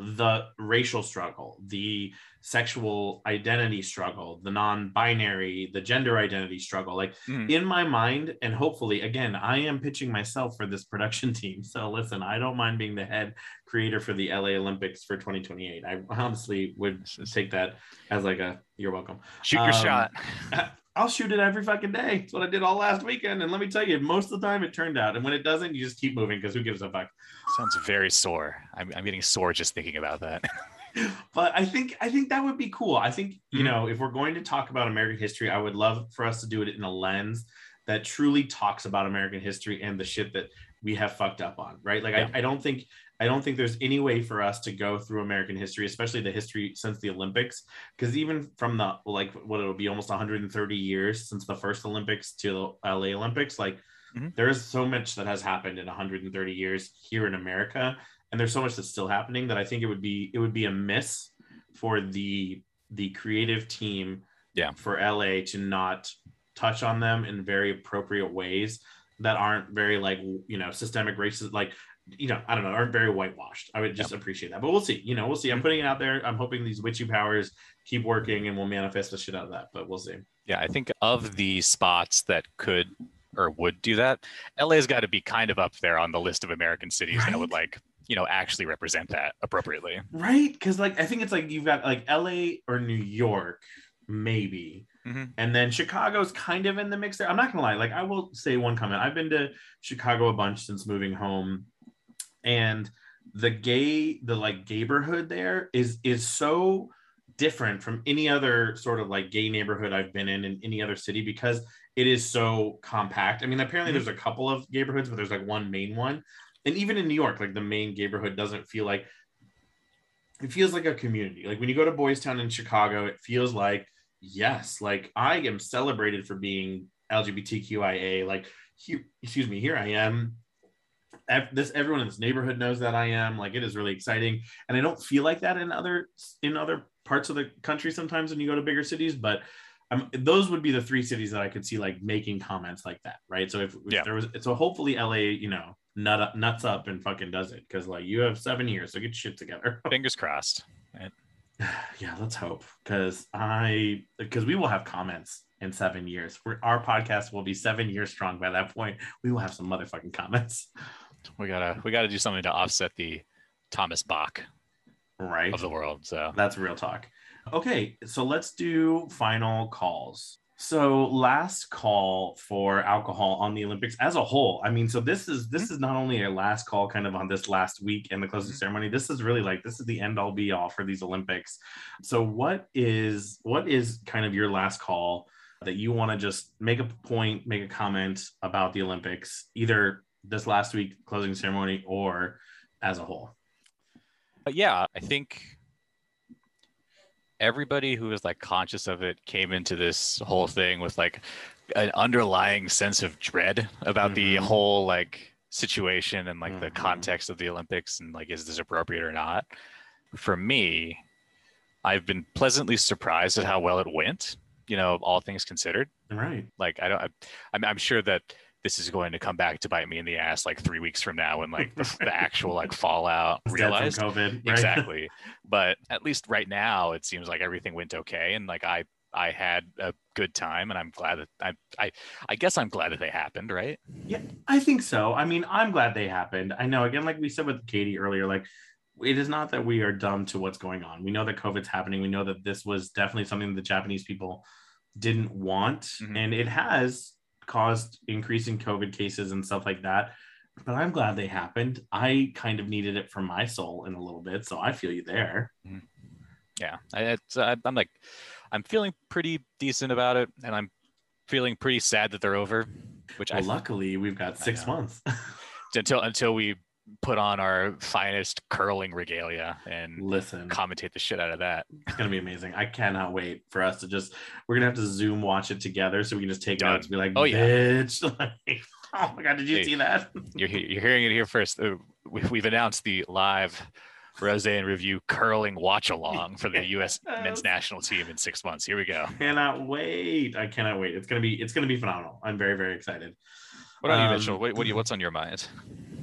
the racial struggle, the sexual identity struggle, the non-binary, the gender identity struggle. Like
Mhm.
in my mind, and hopefully, again, I am pitching myself for this production team. So listen, I don't mind being the head creator for the LA Olympics for 2028. I honestly would take that as like a you're welcome.
shoot your
Um,
shot
I'll shoot it every fucking day. That's what I did all last weekend. And let me tell you, most of the time it turned out. And when it doesn't, you just keep moving because who gives a fuck?
sounds very sore i'm, I'm getting sore just thinking about that
but I think I think that would be cool. I think you
Mhm.
know if we're going to talk about American history, I would love for us to do it in a lens that truly talks about American history and the shit that we have fucked up on, right? Like
Yeah.
I, I don't think I don't think there's any way for us to go through American history, especially the history since the Olympics, because even from the like what it'll be almost 130 years since the first Olympics to the LA Olympics, like
Mhm.
there is so much that has happened in 130 years here in America, and there's so much that's still happening that I think it would be it would be a miss for the the creative team
Yeah.
for LA to not touch on them in very appropriate ways that aren't very like you know systemic racist like you know i don't know aren't very whitewashed. I would just appreciate that. But we'll see you know we'll see. I'm putting it out there. I'm hoping these witchy powers keep working and we'll manifest the shit out of that but we'll see.
Yeah, I think of the spots that could or would do that, LA's got to be kind of up there on the list of American cities that would like, you know, actually represent that appropriately.
right? Because like i think it's like you've got like la or new york maybe
Mhm.
and then chicago's kind of in the mix there. I'm not gonna lie like i will say one comment. I've been to chicago a bunch since moving home. And the gay the like neighborhood there is is so different from any other sort of like gay neighborhood i've been in in any other city because it is so compact. I mean apparently
Mhm.
there's a couple of neighborhoods but there's like one main one. And even in new york like the main neighborhood doesn't feel like it feels like a community. Like when you go to boys town in chicago it feels like yes like i am celebrated for being lgbtqia like here, excuse me here i am. This everyone in this neighborhood knows that i am. Like it is really exciting. And i don't feel like that in other in other parts of the country sometimes when you go to bigger cities but um, those would be the three cities that i could see like making comments like that right? So if, if
Yeah.
there was so hopefully la you know nut up, nuts up and fucking does it because like you have seven years so get shit together.
Fingers crossed.
yeah let's hope because i because we will have comments in seven years. We're, our podcast will be seven years strong by that point. We will have some motherfucking comments.
We gotta we gotta do something to offset the Thomas Bach
right.
of the world. So.
That's real talk. Okay so let's do final calls so last call for alcohol on the olympics as a whole i mean so this is this is not only a last call kind of on this last week and the closing
Mhm.
ceremony this is really like this is the end all be all for these olympics. So what is what is kind of your last call that you want to just make a point make a comment about the olympics either this last week closing ceremony or as a whole?
But yeah, I think everybody who was like conscious of it came into this whole thing with like an underlying sense of dread about the
Mhm.
whole like situation and like the
Mhm.
context of the Olympics and like is this appropriate or not. For me, I've been pleasantly surprised at how well it went, you know, all things considered.
right
Like I don't I, I'm, I'm sure that this is going to come back to bite me in the ass like 3 weeks from now and like the, the actual like fallout realized
covid right?
exactly but at least right now it seems like everything went okay and like i i had a good time and i'm glad that i i, I guess i'm glad that they happened right yeah
I think so. I mean, I'm glad they happened. I know, again, like we said with Katie earlier, like it is not that we are dumb to what's going on. We know that COVID's happening. We know that this was definitely something the Japanese people didn't want,
Mhm.
and it has caused increasing COVID cases and stuff like that. But I'm glad they happened. I kind of needed it for my soul in a little bit, so I feel you there. Mm-hmm.
yeah I, it's, I, i'm like i'm feeling pretty decent about it and i'm feeling pretty sad that they're over which
Well,
i
luckily, we've got six months.
until until we put on our finest curling regalia and
Listen,
commentate the shit out of that
It's gonna be amazing. I cannot wait for us to just we're gonna have to zoom watch it together so we can just take
Done.
notes and be like,
Oh, yeah.
bitch. Like, oh my god, did you
Hey.
see that?
you're, you're hearing it here first. Uh, we, we've announced the live Rose and Review curling watch along for the U.S. Men's national team in six months. Here we go.
cannot wait. I cannot wait. It's gonna be it's gonna be phenomenal. I'm very, very excited.
What about you,
Um,
Mitchell? What, what you, what's on your mind?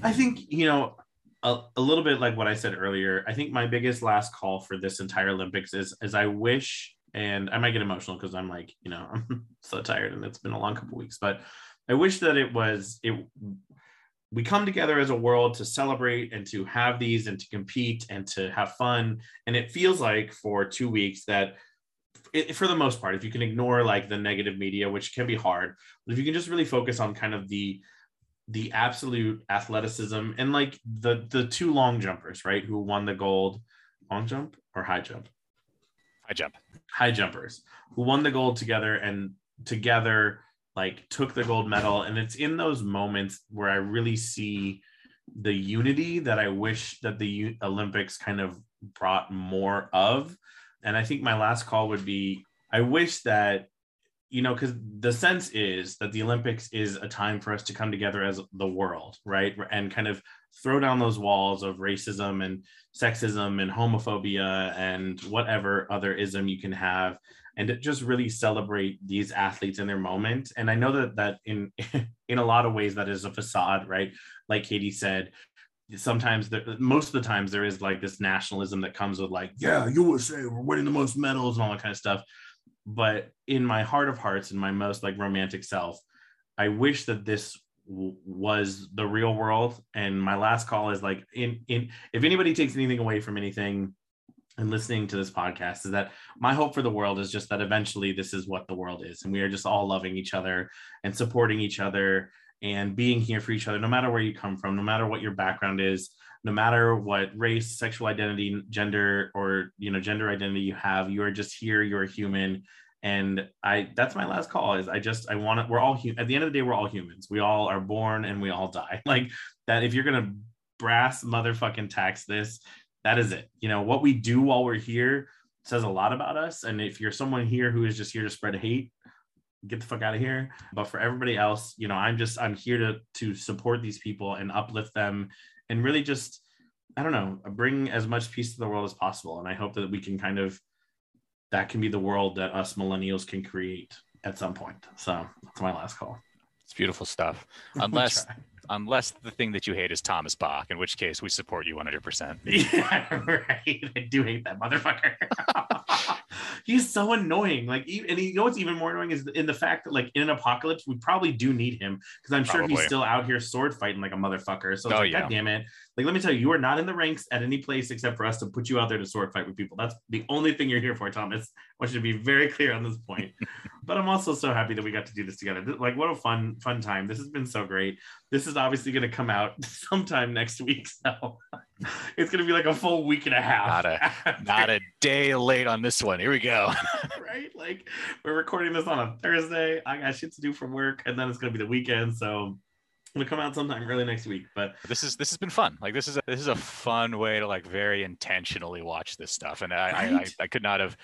I think, you know, a, a little bit like what I said earlier. I think my biggest last call for this entire Olympics is is I wish, and I might get emotional because I'm like, you know, I'm so tired and it's been a long couple weeks, but I wish that it was it we come together as a world to celebrate and to have these and to compete and to have fun. And it feels like for two weeks that it, for the most part, if you can ignore like the negative media, which can be hard, but if you can just really focus on kind of the the absolute athleticism and like the the two long jumpers, right, who won the gold, long jump or high jump,
High jump.
high jumpers, who won the gold together and together like took the gold medal. And it's in those moments where i really see the unity that i wish that the olympics kind of brought more of. And i think my last call would be i wish that you know because the sense is that the olympics is a time for us to come together as the world right and kind of throw down those walls of racism and sexism and homophobia and whatever other ism you can have and just really celebrate these athletes in their moment. And I know that that in in a lot of ways that is a facade, right? Like Katie said, sometimes most of the times there is like this nationalism that comes with like, yeah, USA, we're winning the most medals and all that kind of stuff. But in my heart of hearts, in my most like romantic self, I wish that this w- was the real world. And my last call is like, in in if anybody takes anything away from anything and listening to this podcast is that my hope for the world is just that eventually this is what the world is and we are just all loving each other and supporting each other and being here for each other no matter where you come from no matter what your background is no matter what race sexual identity gender or you know gender identity you have you are just here you're a human and i that's my last call is i just i want to we're all at the end of the day we're all humans we all are born and we all die like that if you're gonna brass motherfucking tacks this that is it. You know, what we do while we're here says a lot about us. And if you're someone here who is just here to spread hate, get the fuck out of here. But for everybody else, you know, I'm just I'm here to to support these people and uplift them and really just I don't know, bring as much peace to the world as possible. And I hope that we can kind of that can be the world that us millennials can create at some point. So that's my last call.
It's beautiful stuff. Unless unless the thing that you hate is Thomas Bach, in which case we support you 100%.
Yeah, right. I do hate that motherfucker. He's so annoying. Like, and you know what's even more annoying is in the fact that, like, in an apocalypse, we probably do need him because I'm sure he's still out here sword fighting like a motherfucker. So, oh, like, yeah. God damn it. Like, let me tell you, you are not in the ranks at any place except for us to put you out there to sword fight with people. That's the only thing you're here for, Thomas. I want you to be very clear on this point. but I'm also so happy that we got to do this together. Like, what a fun, fun time. This has been so great. This is obviously going to come out sometime next week. So it's going to be like a full week and a half.
Not a, not a day late on this one. Here we go.
right? Like, we're recording this on a Thursday. I got shit to do from work, and then it's going to be the weekend. So it'll come out sometime early next week but
this is this has been fun like this is a, this is a fun way to like very intentionally watch this stuff and I, right? I, I, I could not have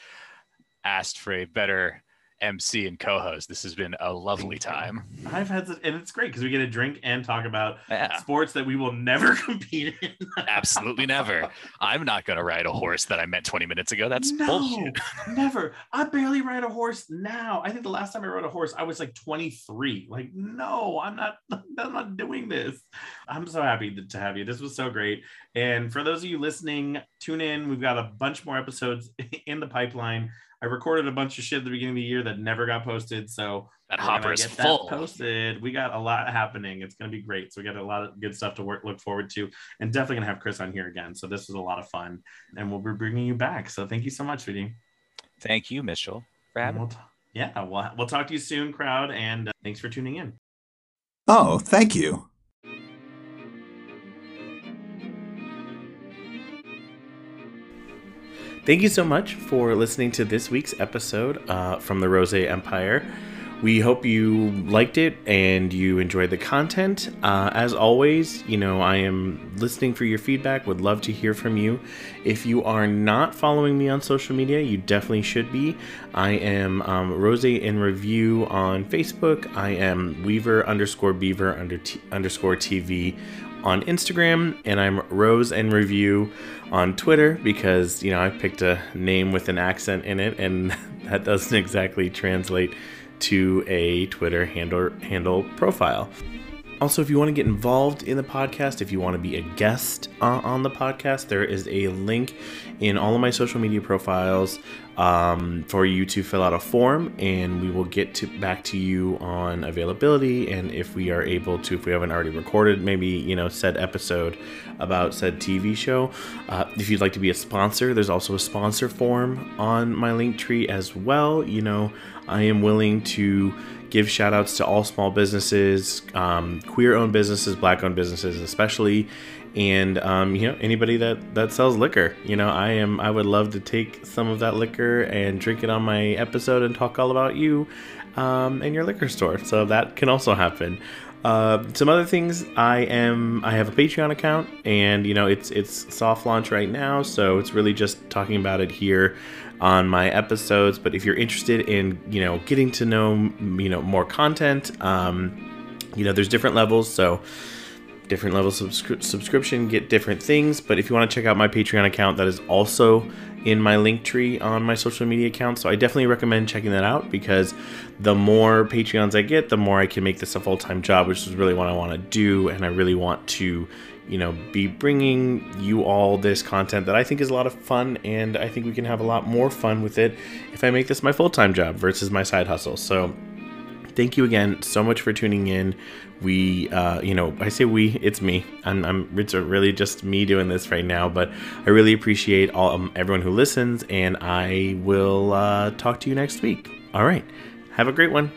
asked for a better MC and co-host. This has been a lovely time.
I've had, and it's great because we get to drink and talk about yeah. sports that we will never compete in.
Absolutely never. I'm not going to ride a horse that I met 20 minutes ago. That's no, bullshit.
never. I barely ride a horse now. I think the last time I rode a horse, I was like 23. Like, no, I'm not. I'm not doing this. I'm so happy to have you. This was so great. And for those of you listening, tune in. We've got a bunch more episodes in the pipeline. I recorded a bunch of shit at the beginning of the year that never got posted. So
that hopper is full.
posted. We got a lot happening. It's going to be great. So we got a lot of good stuff to work look forward to, and definitely going to have Chris on here again. So this was a lot of fun, and we'll be bringing you back. So thank you so much, Sweetie.
Thank you, Mitchell, for having.
We'll t- yeah, we'll, we'll talk to you soon, crowd, and uh, thanks for tuning in.
Oh, thank you.
Thank you so much for listening to this week's episode uh, from the Rose Empire. We hope you liked it and you enjoyed the content. Uh, as always, you know, I am listening for your feedback, would love to hear from you. If you are not following me on social media, you definitely should be. I am um, Rose in Review on Facebook. I am Weaver underscore Beaver under t- underscore TV on Instagram, and I'm Rose and Review on Twitter because you know I picked a name with an accent in it, and that doesn't exactly translate to a Twitter handle handle profile. Also, if you want to get involved in the podcast, if you want to be a guest uh, on the podcast, there is a link in all of my social media profiles um, for you to fill out a form, and we will get to, back to you on availability and if we are able to, if we haven't already recorded, maybe you know said episode about said TV show. Uh, if you'd like to be a sponsor, there's also a sponsor form on my link tree as well. You know, I am willing to give shout outs to all small businesses, um, queer owned businesses, black owned businesses, especially and um, you know anybody that that sells liquor you know i am i would love to take some of that liquor and drink it on my episode and talk all about you um, and your liquor store. So that can also happen. Uh, some other things I am I have a Patreon account and you know it's it's soft launch right now so it's really just talking about it here on my episodes but if you're interested in you know getting to know you know more content um, you know there's different levels so different levels of subscri- subscription get different things but if you want to check out my patreon account that is also in my link tree on my social media account so i definitely recommend checking that out because the more patreons i get the more i can make this a full-time job which is really what i want to do and i really want to you know be bringing you all this content that i think is a lot of fun and i think we can have a lot more fun with it if i make this my full-time job versus my side hustle. So thank you again so much for tuning in we uh, you know i say we it's me. I'm, I'm it's really just me doing this right now but i really appreciate all um, everyone who listens and i will uh, talk to you next week. All right. Have a great one